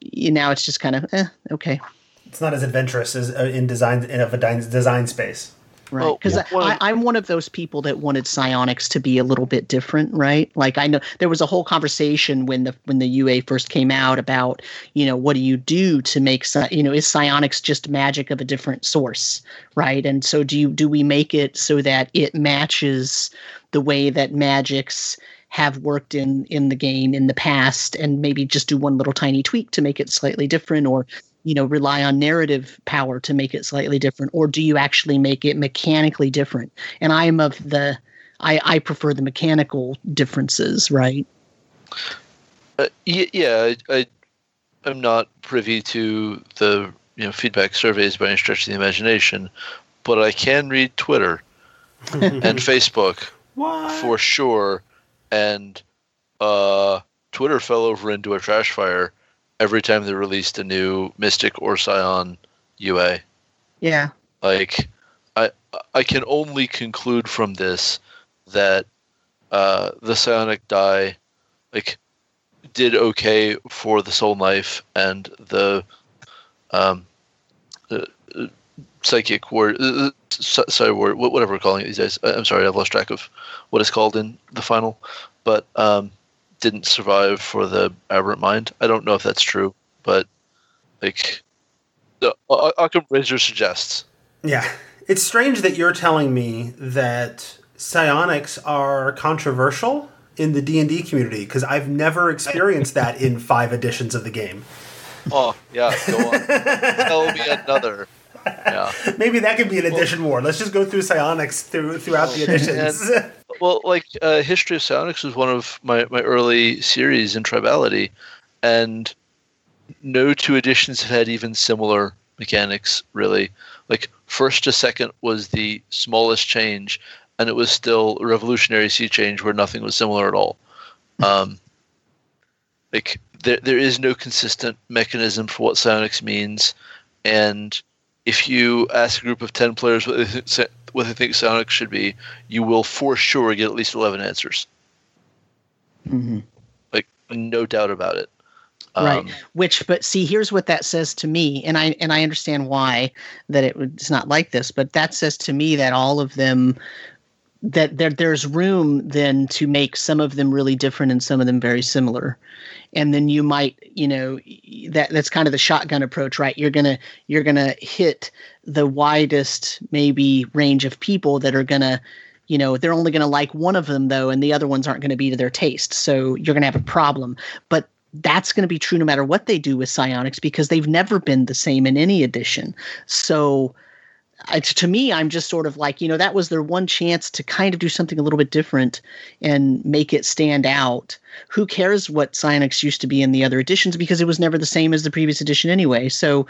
you now it's just kind of eh, okay it's not as adventurous as uh, in design in a design design space. right Well, because yeah. Well- I, i'm one of those people that wanted psionics to be a little bit different right like i know there was a whole conversation when the when the ua first came out about you know what do you do to make you know is psionics just magic of a different source right and so do you do we make it so that it matches the way that magics have worked in in the game in the past and maybe just do one little tiny tweak to make it slightly different or you know rely on narrative power to make it slightly different? Or do you actually make it mechanically different? And i am of the i i prefer the mechanical differences right? Uh, yeah, I, I, I'm not privy to the you know feedback surveys by any stretch of the imagination, but I can read Twitter (laughs) and Facebook What? for sure, and uh, Twitter fell over into a trash fire every time they released a new Mystic or Scion UA. yeah Like, I I can only conclude from this that uh, the psionic die, like, did okay for the soul knife and the um, uh, psychic ward, uh, uh, sorry, ward, wh- whatever we're calling it these days. I'm sorry, I've lost track of what it's called in the final, but um, didn't survive for the aberrant mind. I don't know if that's true, but like, uh, O- Occam Razor suggests. Yeah. It's strange that you're telling me that psionics are controversial in the D&D community because I've never experienced that in 5 editions of the game. Oh, yeah, go on. (laughs) Tell me another. Yeah. (laughs) Maybe that could be an edition war. Let's just go through psionics through throughout the (laughs) editions. (laughs) Well, like, uh, History of Psionics was one of my, my early series in Tribality, and no two editions have had even similar mechanics, really. Like, first to second was the smallest change, and it was still a revolutionary sea change where nothing was similar at all. Um, like, there, there is no consistent mechanism for what psionics means, and if you ask a group of 10 players what they think, psi- what they think psionics should be, you will for sure get at least 11 answers. mm-hmm. Like, no doubt about it. right Um, which but see here's what that says to me and i and i understand why that it, would- it's not like this but that says to me that all of them that there, there's room then to make some of them really different and some of them very similar and then you might you know that that's kind of the shotgun approach right you're gonna you're gonna hit the widest maybe range of people that are gonna You know, they're only to like one of them though, and the other ones aren't to be to their taste. So you're to have a problem. But that's going to be true no matter what they do with psionics because they've never been the same in any edition. So to me, I'm just sort of like, you know, that was their one chance to kind of do something a little bit different and make it stand out. Who cares what psionics used to be in the other editions because it was never the same as the previous edition anyway. So,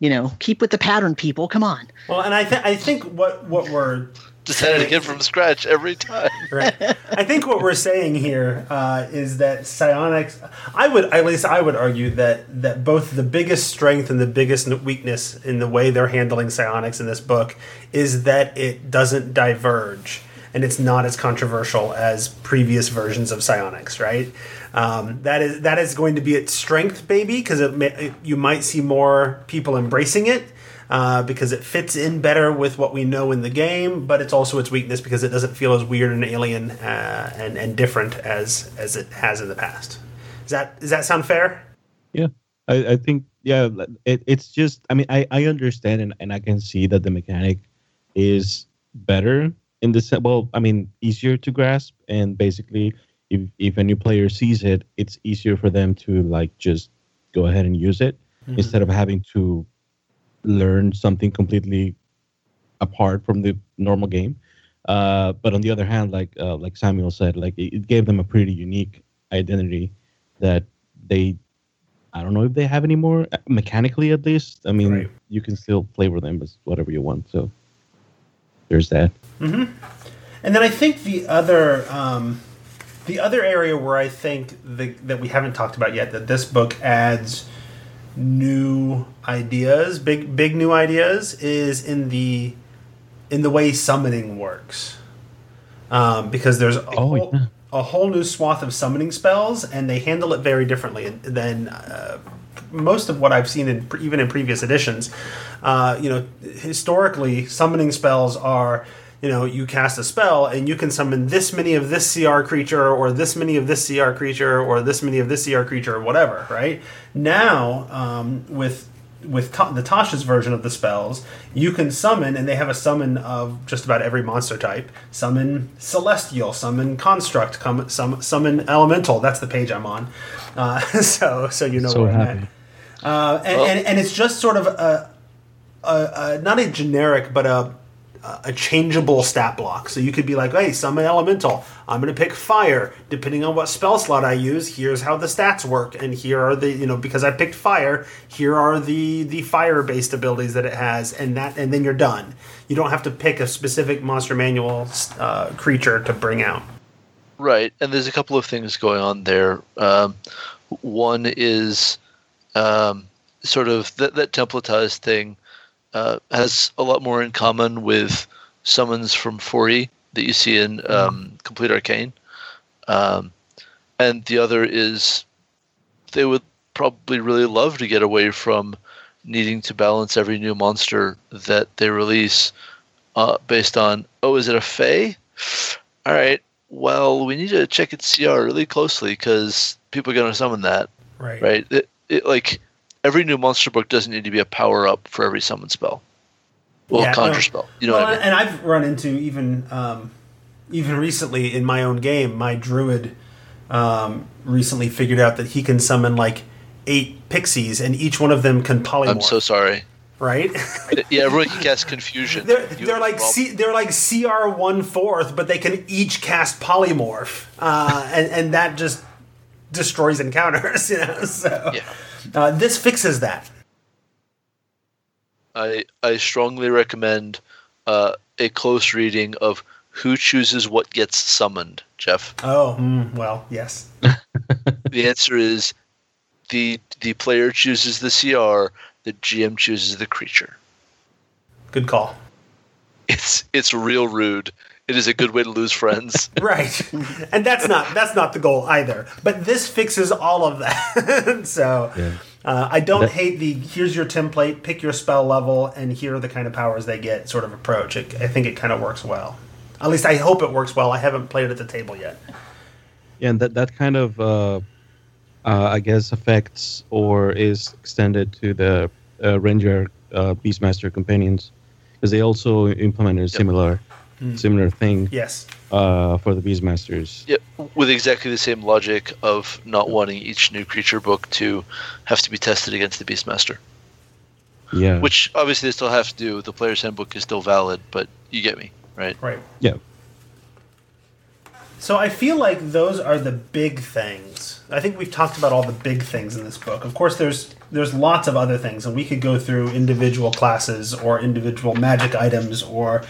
you know, keep with the pattern, people. Come on. Well, and I, th- I think what, what we're Just had it again from scratch every time. (laughs) right. I think what we're saying here uh, is that psionics. I would, at least, I would argue that that both the biggest strength and the biggest weakness in the way they're handling psionics in this book is that it doesn't diverge and it's not as controversial as previous versions of psionics. Right. Um, that is that is going to be its strength, baby, because it, it you might see more people embracing it uh, because it fits in better with what we know in the game, but it's also its weakness because it doesn't feel as weird and alien uh, and and different as as it has in the past. Does that does that sound fair? Yeah, I, I think yeah, it, it's just I mean I I understand and, and I can see that the mechanic is better in the well I mean easier to grasp and basically if if a new player sees it, it's easier for them to like just go ahead and use it mm-hmm. instead of having to learn something completely apart from the normal game. Uh, but on the other hand, like uh, like Samuel said, like it, it, gave them a pretty unique identity that they, I don't know if they have anymore uh, mechanically at least. I mean, right. you can still flavor them as whatever you want. So there's that. Mm-hmm. And then I think the other um, the other area where I think the, that we haven't talked about yet that this book adds new ideas, big big new ideas, is in the in the way summoning works. Um, because there's a, oh, whole, yeah. a whole new swath of summoning spells, and they handle it very differently than uh, most of what I've seen in even in previous editions. Uh, you know, historically, summoning spells are you know, you cast a spell and you can summon this many of this CR creature or this many of this CR creature or this many of this CR creature or whatever, right? Now, um, with with ta- the Tasha's version of the spells, you can summon, and they have a summon of just about every monster type. Summon Celestial, summon Construct, com- sum- summon Elemental. That's the page I'm on. Uh, (laughs) so, so you know so where happy. I'm at. Uh, and, well, and, and it's just sort of a, a, a not a generic, but a a changeable stat block. So you could be like, hey, summon elemental. I'm going to pick fire. Depending on what spell slot I use, here's how the stats work. And here are the, you know, because I picked fire, here are the the fire based abilities that it has, and that, and then you're done. You don't have to pick a specific monster manual uh, creature to bring out. Right, and there's a couple of things going on there. Um, one is um, sort of that, that templatized thing uh, has a lot more in common with summons from 4E that you see in mm-hmm. um, Complete Arcane. Um, and the other is they would probably really love to get away from needing to balance every new monster that they release uh, based on, oh, is it a Fey? All right, well, we need to check its CR really closely because people are going to summon that. Right. Right. It, it, like, every new monster book doesn't need to be a power up for every summon spell. Well, yeah, conjure no. spell. You know well, I mean? And I've run into even um, even recently in my own game, my druid um, recently figured out that he can summon like eight pixies, and each one of them can polymorph. I'm so sorry. Right? (laughs) yeah, everyone can cast confusion. They're, they're like C, they're like CR one fourth, but they can each cast polymorph, uh, and and that just destroys encounters. (laughs) You know, so. Yeah. Uh, this fixes that. I I strongly recommend uh, a close reading of who chooses what gets summoned. Jeff. Oh mm, well, yes. (laughs) the answer is the the player chooses the CR. The GM chooses the creature. Good call. It's it's real rude. It is a good way to lose friends. (laughs) right, and that's not that's not the goal either. But this fixes all of that. (laughs) so. Yeah. Uh, I don't that, hate the here's your template, pick your spell level, and here are the kind of powers they get sort of approach. It, I think it kind of works well. At least I hope it works well. I haven't played it at the table yet. Yeah, and that that kind of uh, uh, I guess affects or is extended to the uh, Ranger uh, Beastmaster companions because they also implemented yep. similar similar thing Yes. uh, for the Beastmasters. Yeah, with exactly the same logic of not wanting each new creature book to have to be tested against the Beastmaster. Yeah. Which obviously they still have to do. The player's handbook is still valid, but you get me, right? Right. yeah. So I feel like those are the big things. I think we've talked about all the big things in this book. Of course, there's there's lots of other things, and we could go through individual classes or individual magic items, or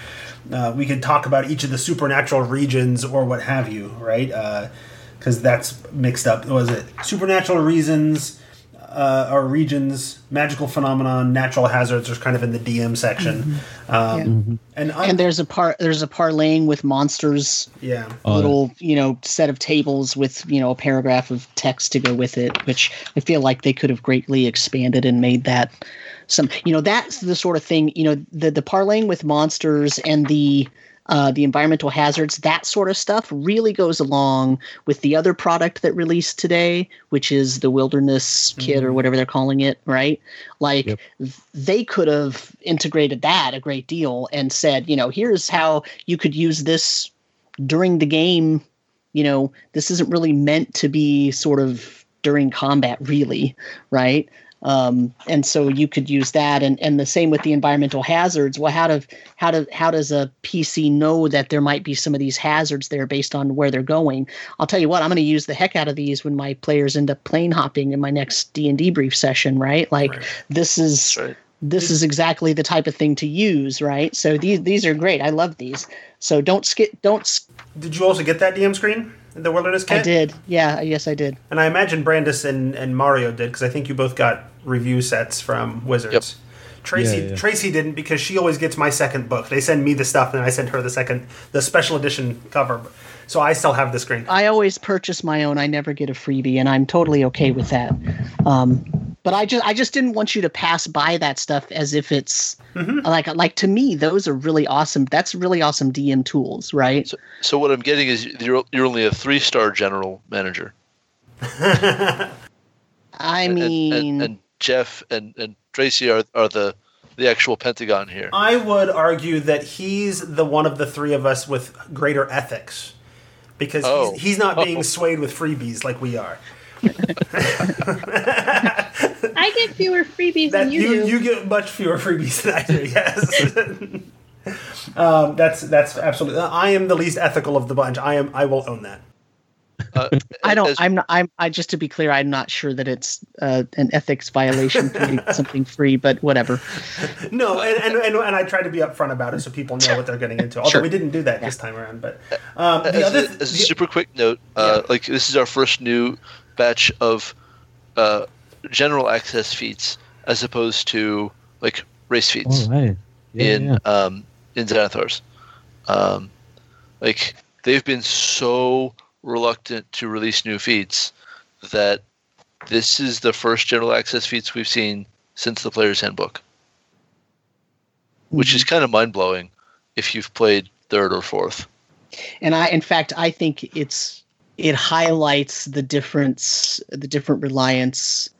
uh, we could talk about each of the supernatural regions or what have you, right? Because that's mixed up. Was it? Supernatural reasons? Uh, or regions, magical phenomenon, natural hazards are kind of in the DM section, um, and I, And there's a part there's a parlaying with monsters. Yeah, Uh, little you know set of tables with you know a paragraph of text to go with it which i feel like they could have greatly expanded and made that some you know that's the sort of thing you know the the parlaying with monsters and the uh, the environmental hazards that sort of stuff really goes along with the other product that released today which is the wilderness kit or whatever they're calling it right like Yep. they could have integrated that a great deal and said you know here's how you could use this during the game, you know, this isn't really meant to be sort of during combat, really, right? Um, and so you could use that, and, and the same with the environmental hazards. Well, how do how do how does a PC know that there might be some of these hazards there based on where they're going? I'll tell you what, I'm going to use the heck out of these when my players end up plane hopping in my next D and D brief session, right? Like Right. this is right. this is exactly the type of thing to use, right? So these these are great. I love these. So don't skip. Don't. s- Did you also get that DM screen? The Wilderness Kit? I did. Yeah. Yes, I did. And I imagine Brandes and, and Mario did because I think you both got review sets from Wizards. Yep. Tracy Yeah, yeah. Tracy didn't because she always gets my second book. They send me the stuff and I send her the second the special edition cover. So I still have the screen. I always purchase my own. I never get a freebie, and I'm totally okay with that. Um, but I just I just didn't want you to pass by that stuff as if it's mm-hmm. like like to me those are really awesome. That's really awesome DM tools, right? So, so what I'm getting is you're you're only a three star general manager. (laughs) I And- and- mean, and, and Jeff and, and Tracy are are the the actual Pentagon here. I would argue that he's the one of the three of us with greater ethics because Oh. he's, he's not being Oh. (laughs) swayed with freebies like we are. I get fewer freebies That than you, you, do. you get much fewer freebies than I do. Yes. um, that's that's absolutely. I am the least ethical of the bunch. I am. I will own that. Uh, I don't. as- I'm. Not, I'm. I just to be clear, I'm not sure that it's uh, an ethics violation to make (laughs) something free, but whatever. No, and, and, and, and I try to be upfront about it so people know what they're getting into. Although Sure. we didn't do that this time around. But um, the as, other a, th- as a the- super quick note, uh, Yeah. like this is our first new batch of uh, general access feats as opposed to like race feats All right. Yeah, in yeah. um, in Xanathars. Um, like they've been so reluctant to release new feats that this is the first general access feats we've seen since the player's handbook, which is kind of mind blowing if you've played third or fourth. and I, in fact, I think it's it highlights the difference, the different reliance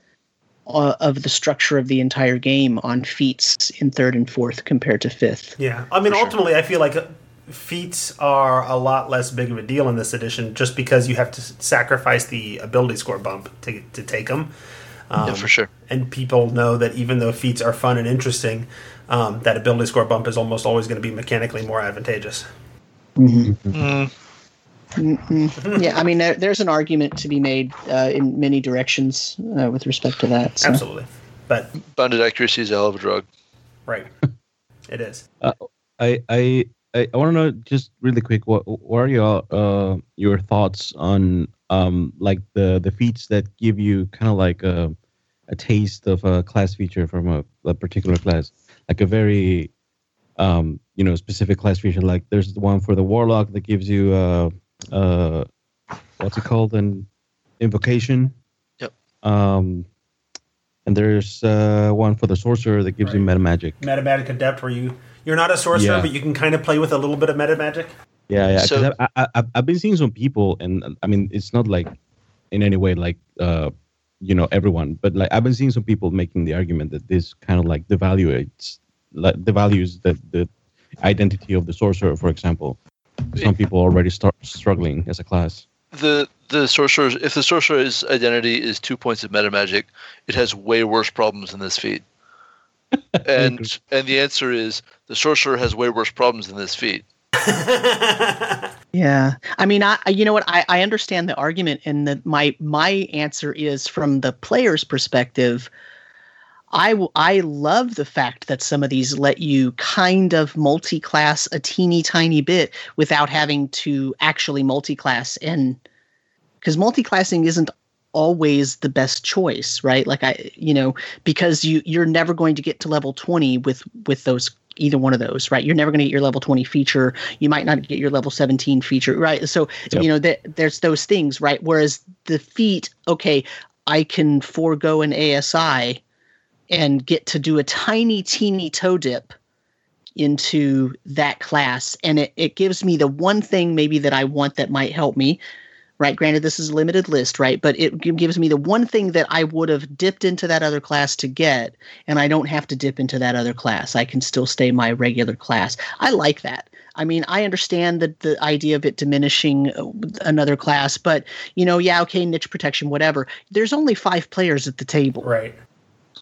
uh, of the structure of the entire game on feats in third and fourth compared to fifth. yeah, I mean, For sure. ultimately, I feel like uh, feats are a lot less big of a deal in this edition, just because you have to sacrifice the ability score bump to to take them. Um, yeah, for sure. and people know that even though feats are fun and interesting, um, that ability score bump is almost always going to be mechanically more advantageous. Mm, Mhm. yeah, I mean, there, there's an argument to be made uh, in many directions uh, with respect to that. so. Absolutely, but bounded accuracy is a hell of a drug. right, it is. I I I, I want to know just really quick what what are your uh your thoughts on um like the the feats that give you kind of like a a taste of a class feature from a, a particular class like a very um you know specific class feature like there's the one for the warlock that gives you uh uh what's it called an invocation Yep. um and there's uh one for the sorcerer that gives you meta magic. meta magic adept, where you you're not a sorcerer, Yeah. but you can kind of play with a little bit of meta magic. Yeah, yeah. So- I, I, I, I've been seeing some people, and I mean, it's not like in any way like uh, you know everyone, but like I've been seeing some people making the argument that this kind of like devaluates like devalues the the identity of the sorcerer, for example. Some people already start struggling as a class. The the sorcerer, if the sorcerer's identity is two points of meta magic, it has way worse problems than this feat. (laughs) and and the answer is the sorcerer has way worse problems than this feat. (laughs) Yeah, I mean, I you know what I, I understand the argument, and the, my my answer is from the player's perspective. I I love the fact that some of these let you kind of multi-class a teeny tiny bit without having to actually multi-class, and because multi-classing isn't always the best choice, right? Like I, you know, because you you're never going to get to level twenty with with those either one of those, right? You're never going to get your level 20 feature. You might not get your level 17 feature, right? So, yep. you know, th- there's those things, right? Whereas the feat, okay, I can forego an ASI and get to do a tiny, teeny toe dip into that class. And it, it gives me the one thing maybe that I want that might help me right? Granted, this is a limited list, right? But it gives me the one thing that I would have dipped into that other class to get, and I don't have to dip into that other class. I can still stay my regular class. I like that. I mean, I understand the the idea of it diminishing uh, another class, but you know, yeah, okay, niche protection, whatever. There's only five players at the table, right?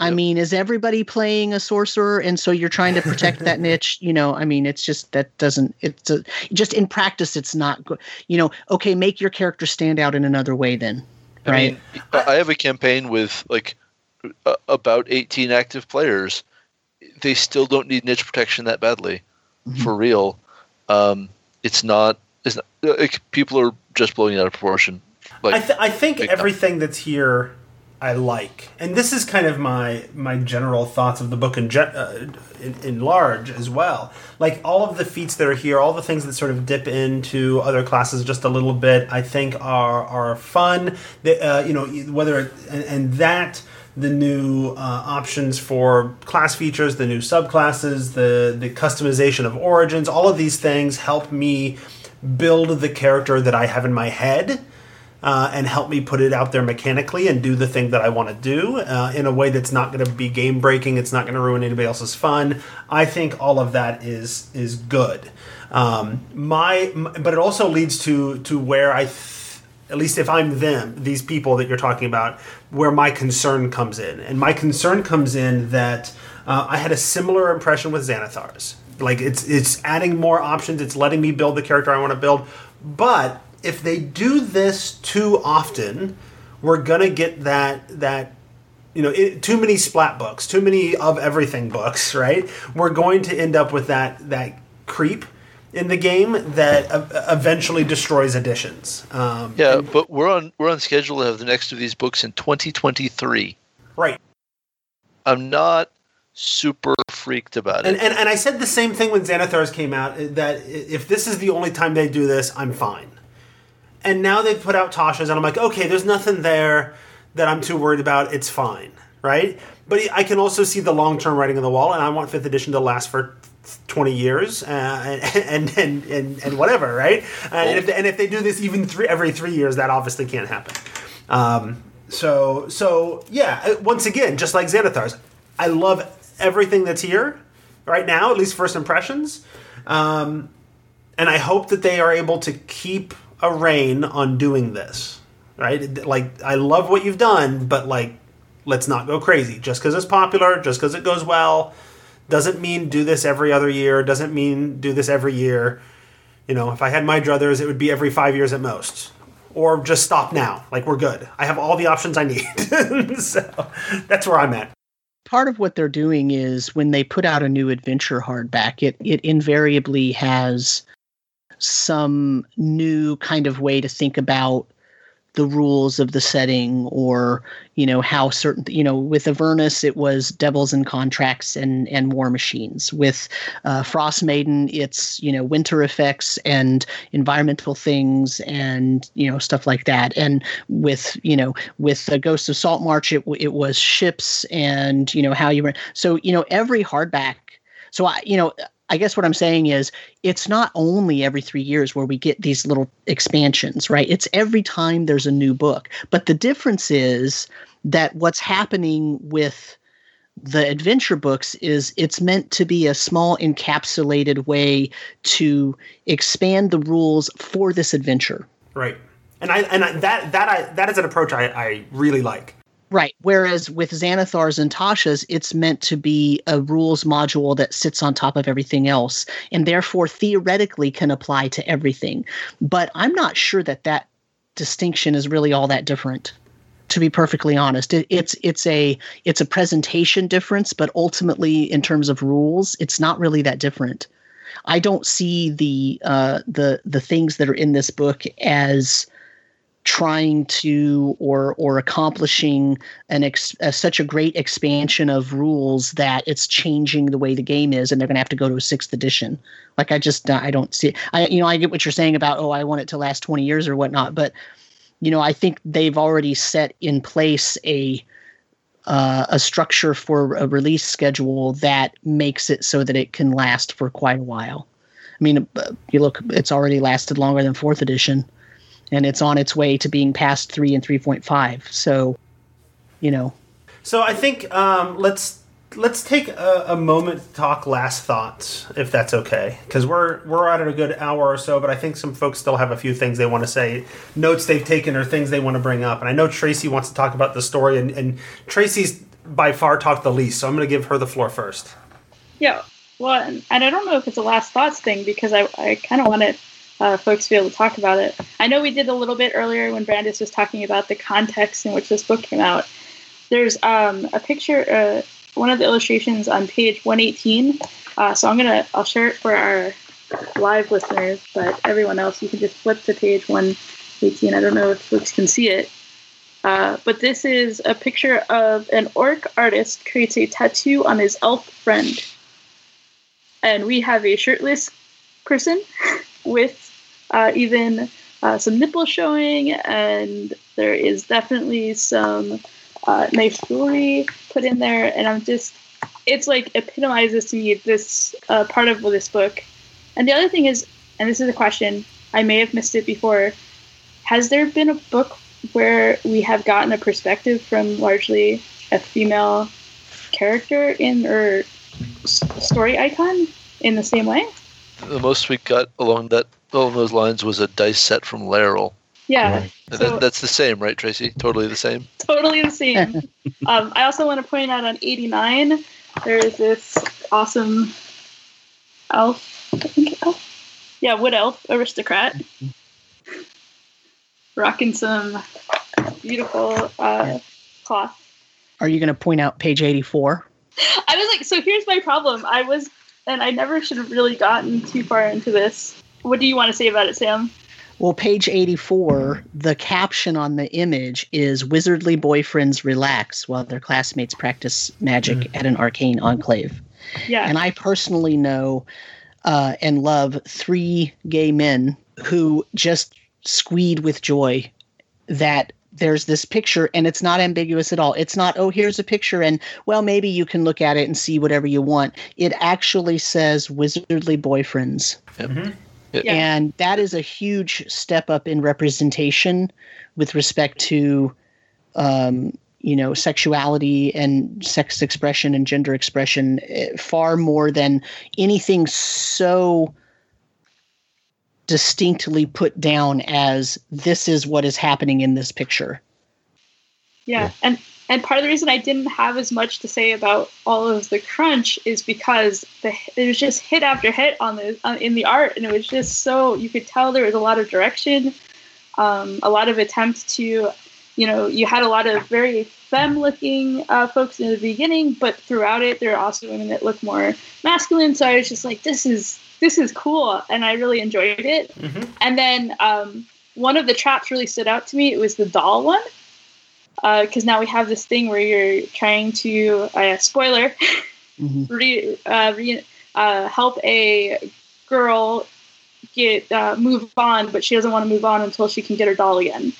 I yep. mean, is everybody playing a sorcerer, and so you're trying to protect that (laughs) niche? You know, I mean, it's just that doesn't. It's a, just in practice, it's not good. You know, okay, make your character stand out in another way, then, right? I, mean, I have a campaign with like uh, about 18 active players. They still don't need niche protection that badly, mm-hmm. for real. Um, it's not. It's not. Like, people are just blowing it out of proportion. Like, I, th- I think everything time. that's here I like, and this is kind of my my general thoughts of the book in, uh, in, in large as well. Like all of the feats that are here, all the things that sort of dip into other classes just a little bit, I think are are fun. Uh, you know whether it, and, and that the new uh, options for class features, the new subclasses, the the customization of origins, all of these things help me build the character that I have in my head uh, and help me put it out there mechanically and do the thing that I want to do uh, in a way that's not going to be game breaking. It's not going to ruin anybody else's fun. I think all of that is is good. Um, my, but it also leads to to where I. Th- at least if I'm them, these people that you're talking about, where my concern comes in. And my concern comes in that uh, I had a similar impression with Xanathar's. Like it's it's adding more options, it's letting me build the character I want to build, but if they do this too often, we're gonna get that that you know it, too many splat books, too many of everything books, (laughs) right? We're going to end up with that that creep in the game that eventually destroys editions. Um, yeah, but we're on we're on schedule to have the next of these books in 2023. Right. I'm not super freaked about it. And, and, and I said the same thing when Xanathars came out that if this is the only time they do this, I'm fine and now they've put out Tasha's, and I'm like, okay, there's nothing there that I'm too worried about. It's fine, right? But I can also see the long term writing on the wall, and I want fifth edition to last for 20 years uh, (laughs) and, and, and, and, whatever, right? Uh, and, if they, and if they do this even three, every three years, that obviously can't happen. Um, so, so yeah, uh, once again, just like Xanathar's, I love everything that's here right now, at least first impressions. Um, and I hope that they are able to keep a rein on doing this, right? Like, I love what you've done, but like, let's not go crazy. Just because it's popular, just because it goes well, doesn't mean do this every other year. Doesn't mean do this every year. You know, if I had my druthers, it would be every five years at most, or just stop now. Like we're good. I have all the options I need. (laughs) so that's where I'm at part of what they're doing is when they put out a new adventure hardback, it it invariably has some new kind of way to think about the rules of the setting or you know how certain you know with avernus it was devils and contracts and and war machines. With uh, frost maiden it's you know winter effects and environmental things and you know stuff like that. And with you know with the ghosts of saltmarsh it, it was ships and you know how you were so you know every hardback so i you know I guess what I'm saying is it's not only every three years where we get these little expansions, right? It's every time there's a new book. But the difference is that what's happening with the adventure books is it's meant to be a small encapsulated way to expand the rules for this adventure. Right. And I and I, that that I that is an approach I, I really like. Right. Whereas with Xanathar's and Tasha's, it's meant to be a rules module that sits on top of everything else and therefore theoretically can apply to everything. But I'm not sure that that distinction is really all that different. To be perfectly honest, it, it's it's a it's a presentation difference, but ultimately, in terms of rules, it's not really that different. I don't see the uh, the the things that are in this book as trying to or or accomplishing an ex, uh, such a great expansion of rules that it's changing the way the game is and they're going to have to go to a sixth edition. Like i just i don't see i you know i get what you're saying about oh i want it to last 20 years or whatnot but you know i think they've already set in place a uh, a structure for a release schedule that makes it so that it can last for quite a while. I mean uh, you look it's already lasted longer than fourth edition and it's on its way to being past three and three point five. So, you know. So I think um, let's let's take a, a, moment to talk last thoughts, if that's okay, because we're we're out at a good hour or so. But I think some folks still have a few things they want to say, notes they've taken, or things they want to bring up. And I know Tracy wants to talk about the story, and, and Tracy's by far talked the least, so I'm going to give her the floor first. Yeah. Well, and I don't know if it's a last thoughts thing because I, I kind of want to uh, folks be able to talk about it. I know we did a little bit earlier when Brandes was talking about the context in which this book came out. There's um, a picture, uh, one of the illustrations on page 118. Uh, so I'm gonna, I'll share it for our live listeners, but everyone else, you can just flip to page 118. I don't know if folks can see it. Uh, but this is a picture of an orc artist creates a tattoo on his elf friend. And we have a shirtless person (laughs) with uh, even uh, some nipple showing, and there is definitely some uh, nice jewelry put in there. And I'm just, it's like epitomizes to me this uh, part of this book. And the other thing is, and this is a question, I may have missed it before. Has there been a book where we have gotten a perspective from largely a female character in or story icon in the same way? The most we got along that along those lines was a dice set from Laeral. Yeah. So, that's the same, right, Tracy? Totally the same? (laughs) Totally the same. (laughs) um, I also want to point out on 89, there is this awesome elf, I think elf. Yeah, wood elf aristocrat. Rocking some beautiful uh, cloth. Are you going to point out page 84? (laughs) I was like, so here's my problem. I was, and I never should have really gotten too far into this what do you want to say about it, Sam? Well, page 84, the caption on the image is Wizardly boyfriends relax while their classmates practice magic mm. at an arcane enclave. Yeah. And I personally know uh, and love three gay men who just squeed with joy that there's this picture and it's not ambiguous at all. It's not, oh, here's a picture and, well, maybe you can look at it and see whatever you want. It actually says Wizardly boyfriends. Mm-hmm. Yeah. And that is a huge step up in representation with respect to, um, you know, sexuality and sex expression and gender expression, eh, far more than anything so distinctly put down as this is what is happening in this picture. Yeah, and and part of the reason I didn't have as much to say about all of the crunch is because the, it was just hit after hit on the on, in the art, and it was just so you could tell there was a lot of direction, um, a lot of attempt to, you know, you had a lot of very femme-looking uh, folks in the beginning, but throughout it, there are also women that look more masculine. So I was just like, this is this is cool, and I really enjoyed it. Mm-hmm. And then um, one of the traps really stood out to me. It was the doll one because uh, now we have this thing where you're trying to uh, spoiler mm-hmm. re, uh, re, uh, help a girl get uh, move on, but she doesn't want to move on until she can get her doll again.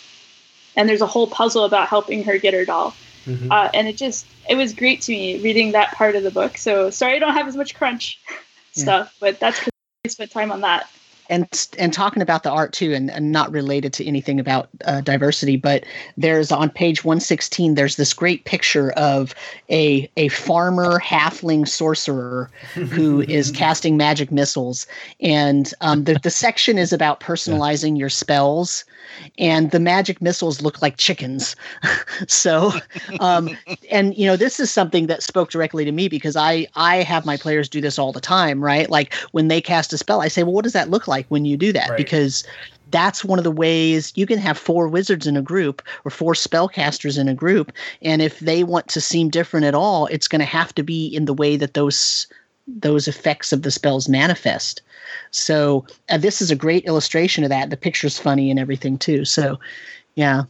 And there's a whole puzzle about helping her get her doll. Mm-hmm. Uh, and it just it was great to me reading that part of the book. So sorry I don't have as much crunch (laughs) yeah. stuff, but that's because I spent time on that. And and talking about the art too, and, and not related to anything about uh, diversity, but there's on page 116. There's this great picture of a a farmer halfling sorcerer (laughs) who is casting magic missiles, and um, the the section is about personalizing your spells and the magic missiles look like chickens. (laughs) so, um, and you know, this is something that spoke directly to me because I I have my players do this all the time, right? Like when they cast a spell, I say, well, what does that look like when you do that? Right. Because that's one of the ways you can have four wizards in a group or four spellcasters in a group and if they want to seem different at all it's going to have to be in the way that those those effects of the spells manifest so uh, this is a great illustration of that the picture's funny and everything too so yeah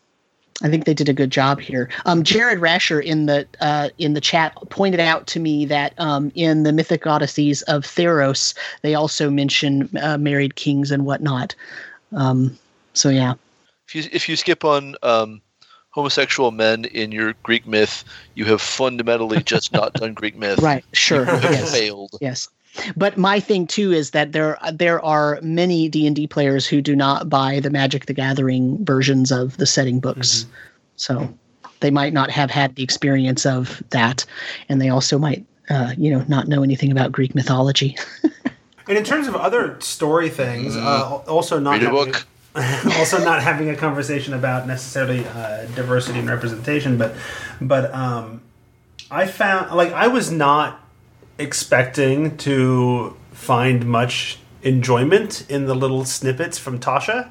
I think they did a good job here. Um, Jared Rasher in the uh, in the chat pointed out to me that um, in the Mythic Odysseys of Theros, they also mention uh, married kings and whatnot. Um, so yeah, If you if you skip on um, homosexual men in your Greek myth, you have fundamentally just not (laughs) done Greek myth. right, sure, You have yes, failed. yes. But my thing too is that there there are many D and D players who do not buy the Magic the Gathering versions of the setting books, so they might not have had the experience of that, and they also might. Uh, you know, not know anything about Greek mythology. (laughs) And in terms of other story things, uh, also not Read a having, book. (laughs) also not having a conversation about necessarily uh, diversity and representation, but but um, I found like I was not expecting to find much enjoyment in the little snippets from Tasha.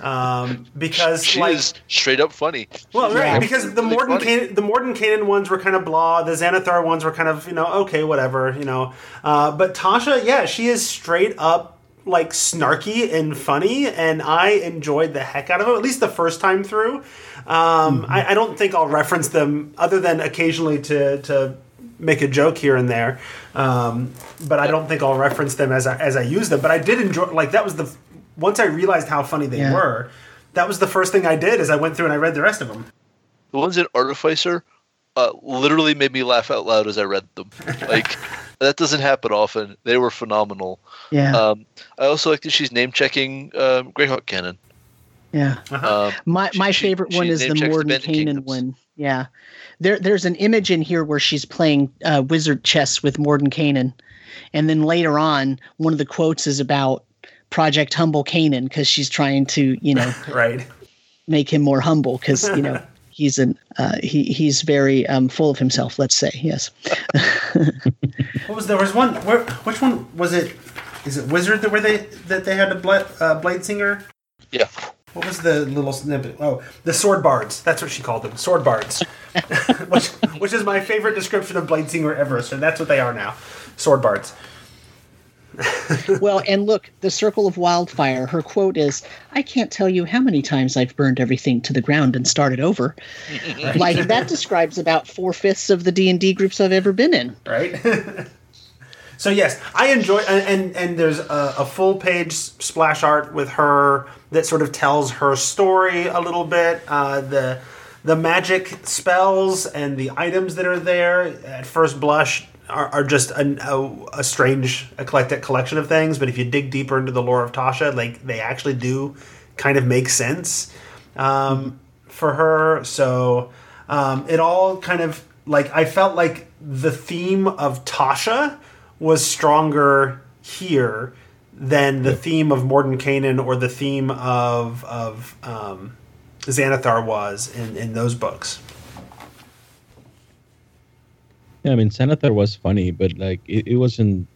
Um, because She like is straight up funny. well, right, Yeah. because the Really Morden. Can- the Mordenkainen ones were kind of blah. The Xanathar ones were kind of you know okay, whatever, you know. Uh, but Tasha, yeah, she is straight up like snarky and funny, and I enjoyed the heck out of it. At least the first time through. Um, I, I don't think I'll reference them other than occasionally to to make a joke here and there. Um, but I don't think I'll reference them as I, as I use them. But I did enjoy like that was the once I realized how funny they Yeah. were. That was the first thing I did. as I went through and I read the rest of them. The ones in Artificer uh, literally made me laugh out loud as I read them. Like (laughs) that doesn't happen often. They were phenomenal. Yeah, Um, I also like that she's name checking um, Greyhawk canon. yeah. Uh-huh. Um, My my she- favorite she one is the name-checks Morden Bandit Canaan Kingdoms. one. Yeah, there there's an image in here where she's playing uh, wizard chess with Mordenkainen, and then later on, one of the quotes is about Project Humble Canaan because she's trying to you know (laughs) right. make him more humble because you know (laughs) he's an uh, he he's very um, full of himself. Let's say yes. What was there was one? Where, which one was it? Is it Wizard that where they that they had a blade, uh, blade singer? yeah. What was the little snippet? Oh, the sword bards. That's what she called them, sword bards. (laughs) which which is my favorite description of blade singer ever. So that's what they are now, sword bards. (laughs) well, and look, the Circle of Wildfire. Her quote is, "I can't tell you how many times I've burned everything to the ground and started over." like that describes about four fifths of the D and D groups I've ever been in. right? (laughs) so yes, I enjoy and and, and there's a, a full page splash art with her that sort of tells her story a little bit. Uh, the the magic spells and the items that are there at first blush are, are just a, a, a strange eclectic collection of things. But if you dig deeper into the lore of Tasha, like they actually do kind of make sense um, for her. So um, it all kind of like I felt like the theme of Tasha was stronger here than the theme of Mordenkainen or the theme of of um, Xanathar was in, in those books. Yeah, I mean, Xanathar was funny, but like it, it wasn't.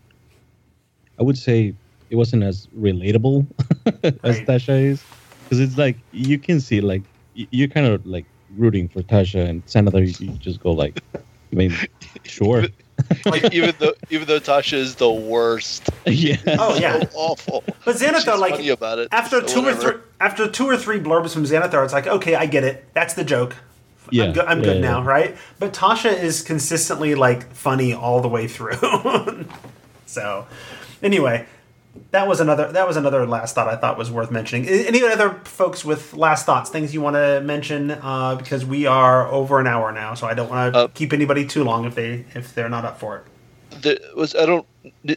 I would say it wasn't as relatable (laughs) as Right. Tasha is, because it's like you can see like you're kind of like rooting for Tasha and Xanathar. You, you just go like, I mean, sure, even though even though Tasha is the worst. yeah. Oh yeah, So awful. but Xanathar She's like funny about it. after so two or three after two or three blurbs from Xanathar, it's like okay, I get it. That's the joke. Yeah, I'm, go- I'm yeah, good yeah. now, right? But Tasha is consistently like funny all the way through. (laughs) so, anyway, that was another that was another last thought I thought was worth mentioning. A- Any other folks with last thoughts, things you want to mention? Uh, because we are over an hour now, so I don't want to Uh, keep anybody too long if they if they're not up for it. there was I don't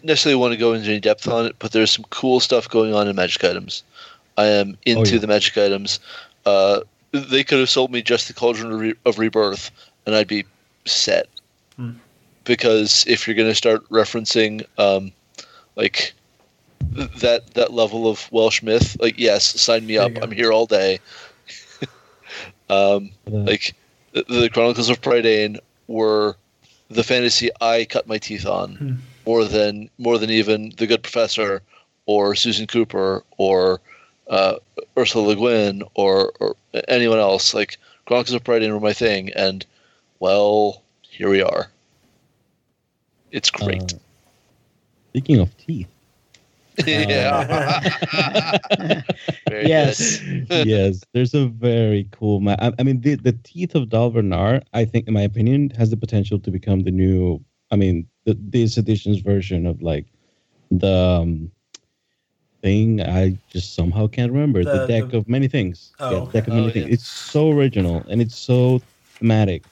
necessarily want to go into any depth on it, but there's some cool stuff going on in magic items. I am into yeah. the magic items. Uh, they could have sold me just the Cauldron of, Re- of Rebirth, and I'd be set. Hmm. Because if you're going to start referencing um, like th- that that level of Welsh myth, like yes, sign me There up. I'm here all day. (laughs) um, Uh, like the, the Chronicles of Prydain were the fantasy I cut my teeth on Hmm. more than more than even the Good Professor or Susan Cooper or uh, Ursula Le Guin or, or anyone else. Like Chronicles of Prydain were my thing, and well, here we are. It's great. uh, speaking of teeth, (laughs) yeah. (laughs) Yes. (laughs) yes, there's a very cool map. I, I mean, the, the teeth of Dahlver-Nar, I think, in my opinion, has the potential to become the new. I mean, the, this edition's version of like the um, thing. I just somehow can't remember the, The- deck the- of many things. Oh, yeah, okay. deck of many Oh, things. yeah. It's so original and it's so thematic,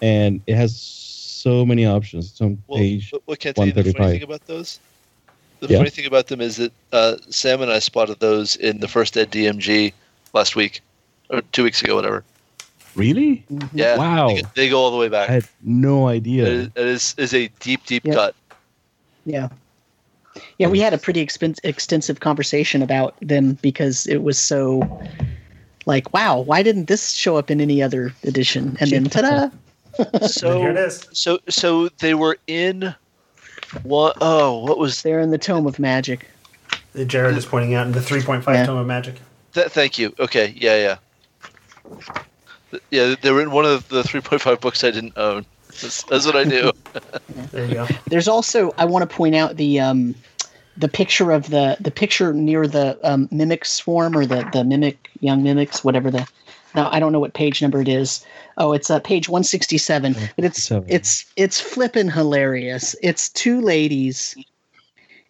and it has so many options. It's on Well, page. what- what can I tell you the funny 135. thing about those? The Yeah. funny thing about them is that uh, Sam and I spotted those in the first Ed DMG last week, or two weeks ago, whatever. Really? Yeah. Wow. They, they go all the way back. I had no idea. is, it is, is a deep, deep Yeah. cut. Yeah. Yeah, we had a pretty expen- extensive conversation about them because it was so like, wow, why didn't this show up in any other edition? And then ta-da! So here it is. So so they were in what? Oh, what was They're in the Tome of Magic. Jared is pointing out in the 3.5 Yeah. Tome of Magic. that? Thank you. Okay, yeah, yeah, yeah. They were in one of the three point five books I didn't own. That's, that's what I knew. (laughs) There you go. There's also I want to point out the um the picture of the the picture near the um, mimic swarm or the the mimic young mimics whatever the now I don't know what page number it is. Oh, it's uh, page 167. But it's it's it's flippin' hilarious. It's two ladies,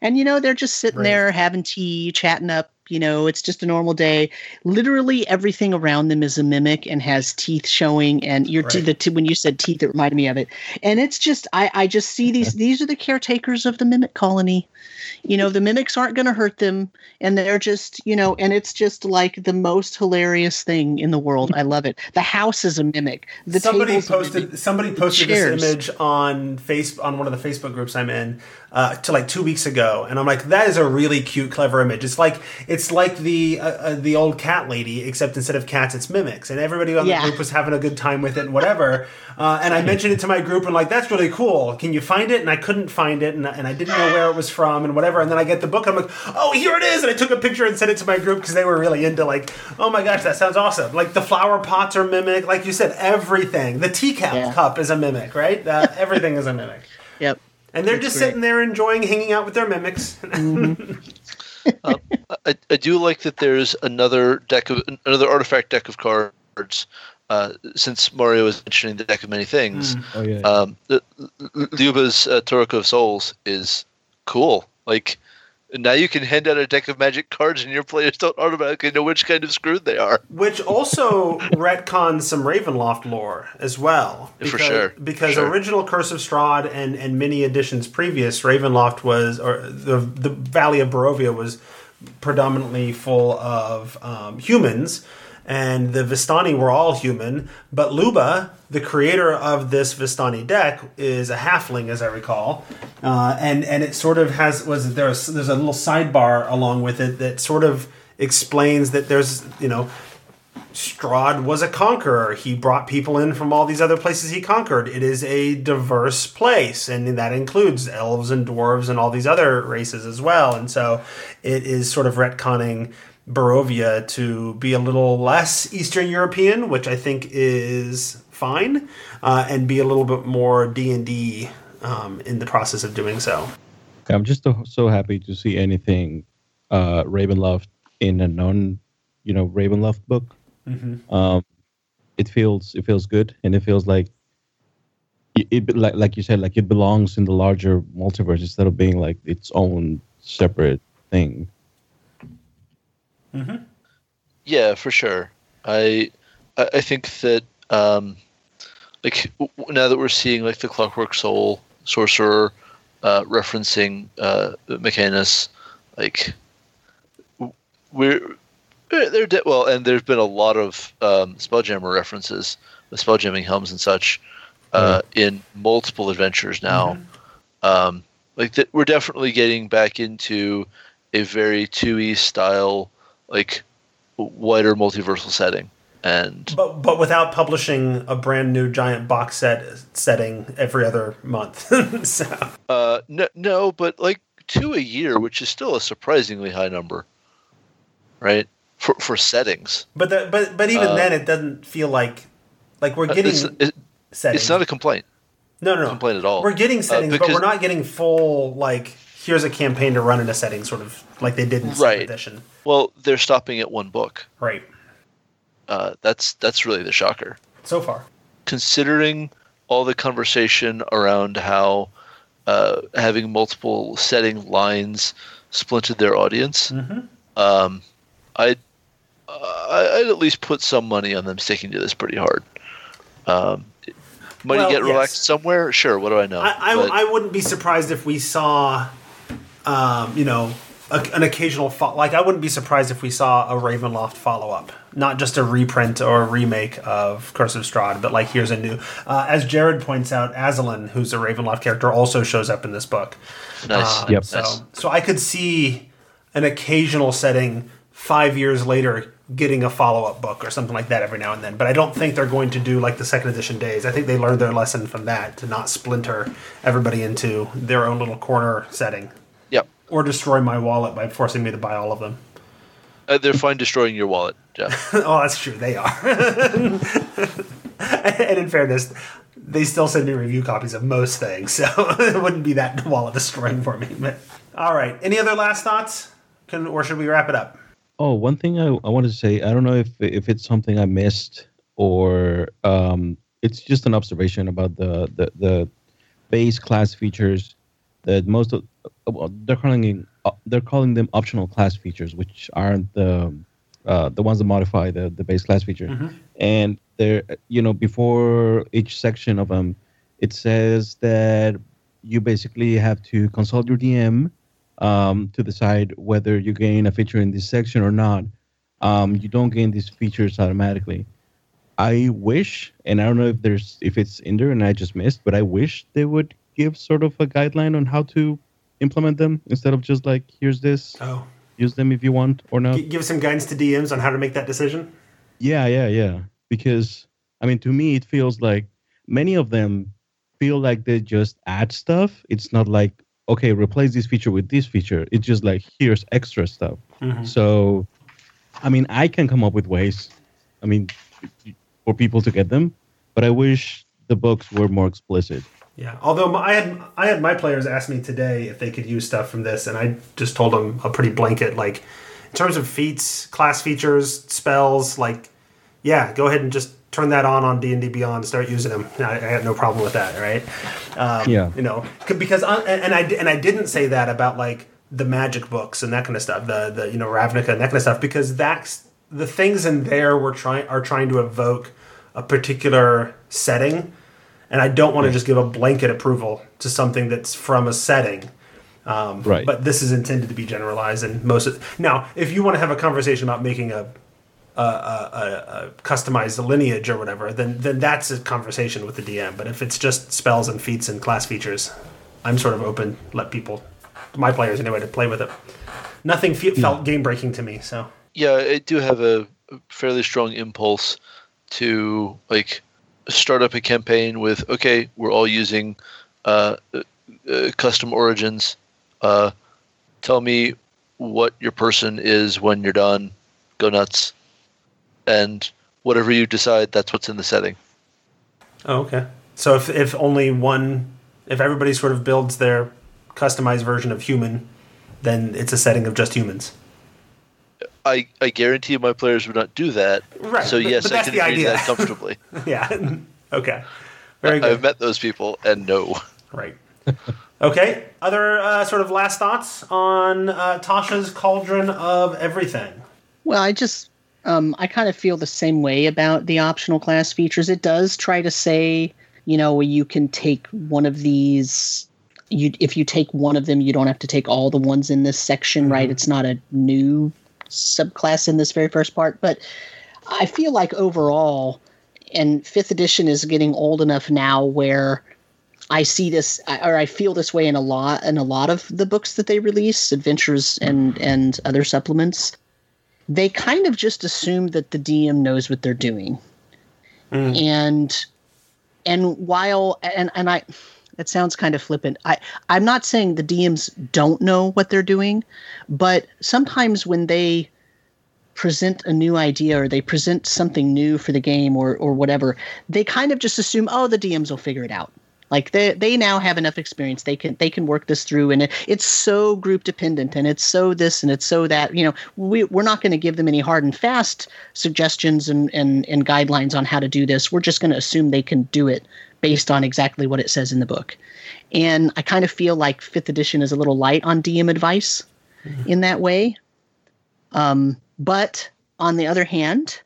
and you know they're just sitting Right. there having tea, chatting up. You know, it's just a normal day. Literally everything around them is a mimic and has teeth showing. And your te- Right. the t- when you said teeth, it reminded me of it. And it's just I I just see these (laughs) these are the caretakers of the mimic colony. You know, the mimics aren't going to hurt them, and they're just you know, and it's just like the most hilarious thing in the world. I love it. The house is a mimic. The somebody posted somebody posted this image on face on one of the Facebook groups I'm in uh, to like two weeks ago, and I'm like, that is a really cute, clever image. It's like it's like the uh, uh, the old cat lady, except instead of cats, it's mimics, and everybody on Yeah. the group was having a good time with it and whatever. (laughs) Uh, and I mentioned it to my group and like, that's really cool. Can you find it? And I couldn't find it, and, and I didn't know where it was from and whatever. And then I get the book, and I'm like, oh, here it is. And I took a picture and sent it to my group because they were really into like, oh my gosh, that sounds awesome. Like the flower pots are mimic, like you said, everything. The teacup Yeah. cup is a mimic, right? Uh, (laughs) everything is a mimic. Yep. And they're That's just great. sitting there enjoying hanging out with their mimics. (laughs) I, I do like that there's another deck of another artifact deck of cards. Uh, since Mario was mentioning the deck of many things, Oh yeah. um, the- Luba's uh, Tarokka of Souls is cool. Like now you can hand out a deck of magic cards, and your players don't automatically know which kind of screwed they are. Which also (laughs) retcons some Ravenloft lore as well. For sure, for Because sure. original Curse of Strahd and, and many editions previous, Ravenloft was, or the, the Valley of Barovia was predominantly full of um, humans. And the Vistani were all human, but Luba, the creator of this Vistani deck, is a halfling, as I recall, uh, and and it sort of has was there's there's a little sidebar along with it that sort of explains that there's you know Strahd was a conqueror. He brought people in from all these other places he conquered. It is a diverse place, and that includes elves and dwarves and all these other races as well. And so it is sort of retconning Barovia to be a little less Eastern European, which I think is fine, uh, and be a little bit more D and D um, in the process of doing so. I'm just so, happy to see anything uh, Ravenloft in a non, you know, Ravenloft book. Um, it feels it feels good, and it feels like it, it like like you said, like it belongs in the larger multiverse instead of being like its own separate thing. Yeah, for sure. I I I think that um, like w- w- now that we're seeing like the Clockwork Soul sorcerer uh, referencing uh, Mechanus, like we're they're de- well, and there's been a lot of um, Spelljammer references, the Spelljamming helms and such, uh, in multiple adventures now. Um, like th- we're definitely getting back into a very 2e style, like wider multiversal setting, and But but without publishing a brand new giant box set setting every other month. (laughs) so uh, no, no, but like two a year, which is still a surprisingly high number, right? For for settings, but the, but but even Uh, then it doesn't feel like like we're Uh, getting it's, it- settings. it's not a complaint. no no no complaint at all. We're getting settings, but because- we're not getting full like here's a campaign to run in a setting sort of like they did in second Right. edition. Well, they're stopping at one book. Right. Uh, that's that's really the shocker. So far. considering all the conversation around how uh, having multiple setting lines splintered their audience, Mm-hmm. um, I'd, uh, I'd at least put some money on them sticking to this pretty hard. Um, money Well, get yes. relaxed somewhere? Sure. What do I know? I, I, But- I wouldn't be surprised if we saw, um, you know, a, an occasional fo- like I wouldn't be surprised if we saw a Ravenloft follow up, not just a reprint or a remake of Curse of Strahd, but like here's a new. Uh, as Jared points out, Azalin, who's a Ravenloft character, also shows up in this book. nice. Um, Yep. So, Nice. so I could see an occasional setting five years later getting a follow up book or something like that every now and then. But I don't think they're going to do like the second edition days. I think they learned their lesson from that to not splinter everybody into their own little corner setting Yep. or destroy my wallet by forcing me to buy all of them. Uh, they're fine destroying your wallet, Jeff. (laughs) oh, that's true. They are. (laughs) and in fairness, they still send me review copies of most things, so (laughs) it wouldn't be that wallet destroying for me. But all right, any other last thoughts? Can or should we wrap it up? Oh, one thing I, I wanted to say, I don't know if if it's something I missed or um, it's just an observation about the, the, the base class features that most of well, they're calling uh, they're calling them optional class features, which aren't the uh, the ones that modify the, the base class feature. And they're you know before each section of them, it says that you basically have to consult your DM um, to decide whether you gain a feature in this section or not. Um, you don't gain these features automatically. I wish, and I don't know if there's if it's in there and I just missed, but I wish they would give sort of a guideline on how to implement them instead of just like here's this, Oh, use them if you want or not. G- give some guidance to DMs on how to make that decision. Yeah, yeah, yeah. Because I mean, to me, it feels like many of them feel like they just add stuff. It's not like okay, replace this feature with this feature. It's just like here's extra stuff. Mm-hmm. So, I mean, I can come up with ways. I mean, for people to get them, but I wish the books were more explicit. Yeah. Although I had I had my players ask me today if they could use stuff from this, and I just told them a pretty blanket like, in terms of feats, class features, spells, like, yeah, go ahead and just turn that on on D and D Beyond, start using them. I, I had no problem with that, right? Um, Yeah. You know, because I, and I and I didn't say that about like the magic books and that kind of stuff, the the you know Ravnica and that kind of stuff, because that's the things in there were trying are trying to evoke a particular setting and I don't want to just give a blanket approval to something that's from a setting. Um, Right. But this is intended to be generalized, and most of now, if you want to have a conversation about making a a, a, a, a customized lineage or whatever, then then that's a conversation with the DM. But if it's just spells and feats and class features, I'm sort of open. Let people, my players anyway, to play with it. Nothing fe- felt game breaking to me. So yeah, I do have a fairly strong impulse to like start up a campaign with okay, we're all using uh, uh, uh, custom origins. Uh, tell me what your person is when you're done. Go nuts, and whatever you decide, that's what's in the setting. Oh, okay. So if if only one, if everybody sort of builds their customized version of human, then it's a setting of just humans. I, I guarantee you my players would not do that. Right, So yes, but I that's can the agree idea. that comfortably. (laughs) yeah. okay. Very good. I've met those people, and no. Right. Okay. Other uh, sort of last thoughts on uh, Tasha's Cauldron of Everything. Well, I just um, I kind of feel the same way about the optional class features. It does try to say, you know, you can take one of these you if you take one of them, you don't have to take all the ones in this section, right? It's not a new subclass in this very first part, but I feel like overall, and fifth edition is getting old enough now where I see this or I feel this way in a lot in a lot of the books that they release, adventures and and other supplements. They kind of just assume that the DM knows what they're doing. Mm. And and while and and I it sounds kind of flippant. I I'm not saying the DMs don't know what they're doing, but sometimes when they present a new idea or they present something new for the game or or whatever, they kind of just assume, oh, the DMs will figure it out. Like they they now have enough experience. They can they can work this through, and it, it's so group dependent, and it's so this and it's so that. You know, we we're not going to give them any hard and fast suggestions and and and guidelines on how to do this. We're just going to assume they can do it based on exactly what it says in the book. And I kind of feel like fifth edition is a little light on DM advice in that way. Um, but on the other hand,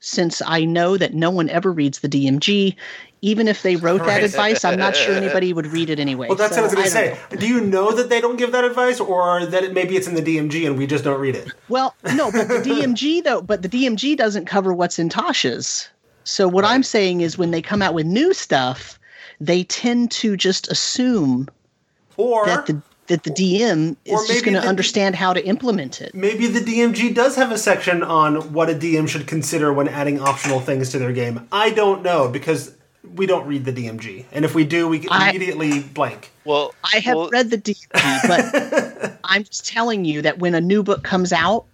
since I know that no one ever reads the DMG, even if they wrote that Right. advice, I'm not sure anybody would read it anyway. Well, that's So what I was going to don't say. know. Do you know that they don't give that advice, or that it, maybe it's in the DMG and we just don't read it? Well, no, but the DMG though, but the DMG doesn't cover what's in Tasha's. So what I'm saying is when they come out with new stuff, they tend to just assume Or that the that the DM is just going to understand how to implement it. maybe the DMG does have a section on what a DM should consider when adding optional things to their game. I don't know because we don't read the DMG, and if we do, we I- immediately blank. Well, I have well, read the DMG, but (laughs) I'm just telling you that when a new book comes out,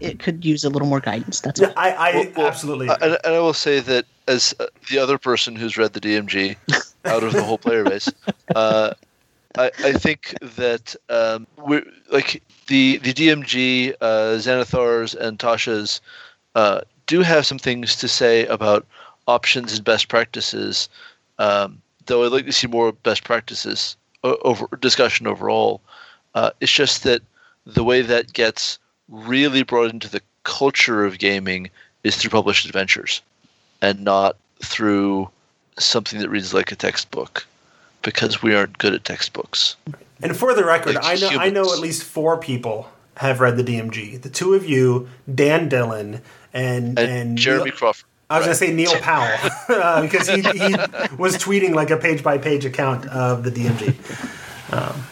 it could use a little more guidance. That's all. I, I well, well, absolutely. I- And, and I will say that as uh, the other person who's read the DMG (laughs) out of the whole player base, uh, I, I think that um, we're like the the DMG, uh, Xanathars and Tasha's uh, do have some things to say about options and best practices. Um, though I'd like to see more best practices over discussion overall. Uh, it's just that the way that gets really brought into the culture of gaming is through published adventures and not through something that reads like a textbook because we aren't good at textbooks. And for the record, Like I know I know at least four people have read the DMG. The two of you, Dan Dillon, and And, and Jeremy Neil- Crawford. I was going to say Neil Powell (laughs) uh, because he, he was tweeting like a page by page account of the DMG. Um,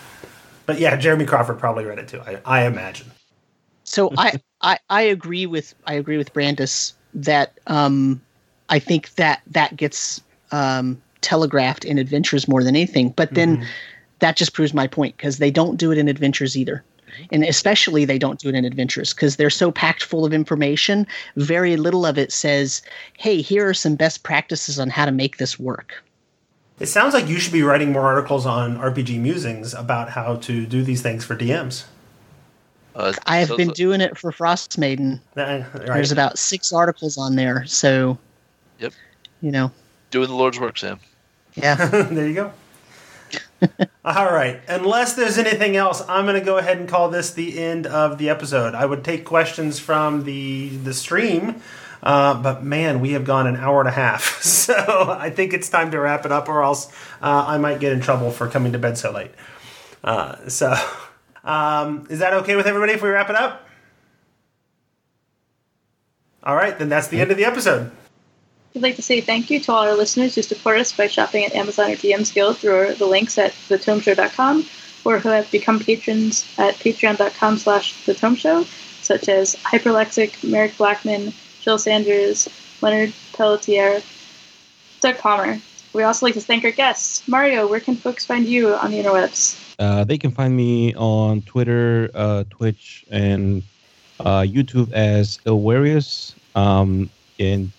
but yeah, Jeremy Crawford probably read it too. I, I imagine. So I, I I agree with I agree with Brandes that um, I think that that gets um, telegraphed in adventures more than anything. But then that just proves my point because they don't do it in adventures either. And especially they don't do it in adventures because they're so packed full of information. Very little of it says, "Hey, here are some best practices on how to make this work." It sounds like you should be writing more articles on RPG musings about how to do these things for DMs. Uh, I have so- been so- doing it for Frostmaiden. Uh, right. There's about six articles on there, so Yep. you know, doing the Lord's work, Sam. yeah. (laughs) there you go. (laughs) All right. Unless there's anything else, I'm going to go ahead and call this the end of the episode. I would take questions from the the stream, uh, but man, we have gone an hour and a half, (laughs) so I think it's time to wrap it up, or else uh, I might get in trouble for coming to bed so late. Uh, so, um, is that okay with everybody if we wrap it up? All right, then that's the end of the episode. We'd like to say thank you to all our listeners who support us by shopping at Amazon or DM's Guild through the links at thetomeshow.com or who have become patrons at patreon.com slash thetomeshow, such as Hyperlexic, Merrick Blackman, Jill Sanders, Leonard Pelletier, Doug Palmer. We also like to thank our guests. Mario, where can folks find you on the interwebs? Uh, they can find me on Twitter, uh, Twitch, and uh, YouTube as Elwarius. Um, and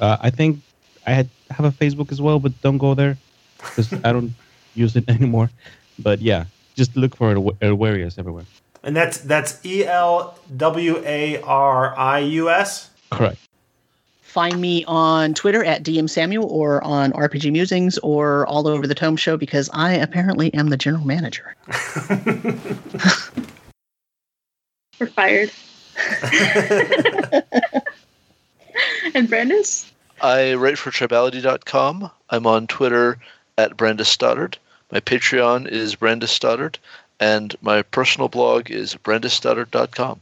uh, I think I had have a Facebook as well, but don't go there because I don't (laughs) use it anymore. But yeah, just look for Ilw- Elwarius everywhere. And that's that's E L W A R I U S. Correct. Find me on Twitter at DM Samuel or on RPG Musings or all over the Tome Show because I apparently am the general manager. (laughs) We're fired. (laughs) (laughs) and Brandes? I write for Tribality.com. I'm on Twitter at Brandes Stoddard. My Patreon is Brandes Stoddard, and my personal blog is brandesstoddard.com.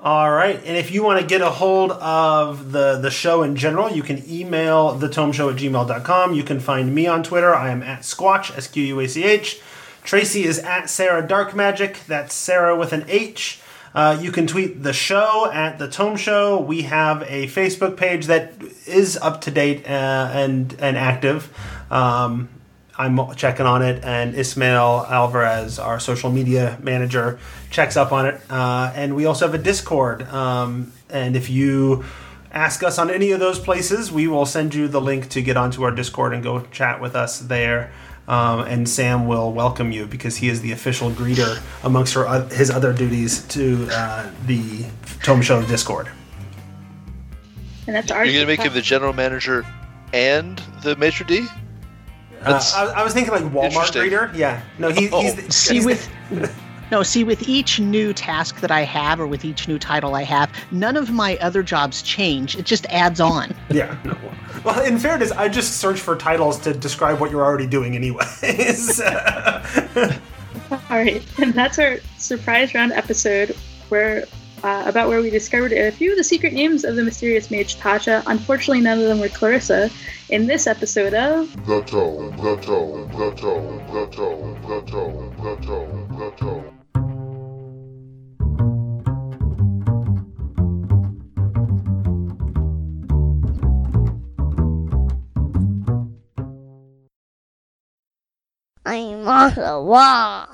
All right, and if you want to get a hold of the the show in general, you can email thetomeshow at gmail.com. You can find me on Twitter. I am at Squatch, S Q U A C H. Tracy is at Sarah Dark Magic. That's Sarah with an H. Uh, you can tweet the show at the Tome Show. We have a Facebook page that is up to date uh, and and active. Um, I'm checking on it, and Ismail Alvarez, our social media manager, checks up on it. Uh, and we also have a Discord. Um, and if you ask us on any of those places, we will send you the link to get onto our Discord and go chat with us there. Um, and Sam will welcome you because he is the official greeter amongst her, uh, his other duties to uh, the Tome Show Discord. And that's our You're going to make him the general manager and the maitre d'? Uh, I, I was thinking like Walmart interesting. greeter. Yeah, no, he, Oh. he's the, See he's the- with (laughs) no, see with each new task that I have or with each new title I have, none of my other jobs change. It just adds on. (laughs) Yeah. No. Well, in fairness, I just search for titles to describe what you're already doing, anyways. (laughs) All right, and that's our surprise round episode where uh, about where we discovered a few of the secret names of the mysterious mage Tasha. Unfortunately, none of them were Clarissa. In this episode of The the the the the the the. I'm on the wall.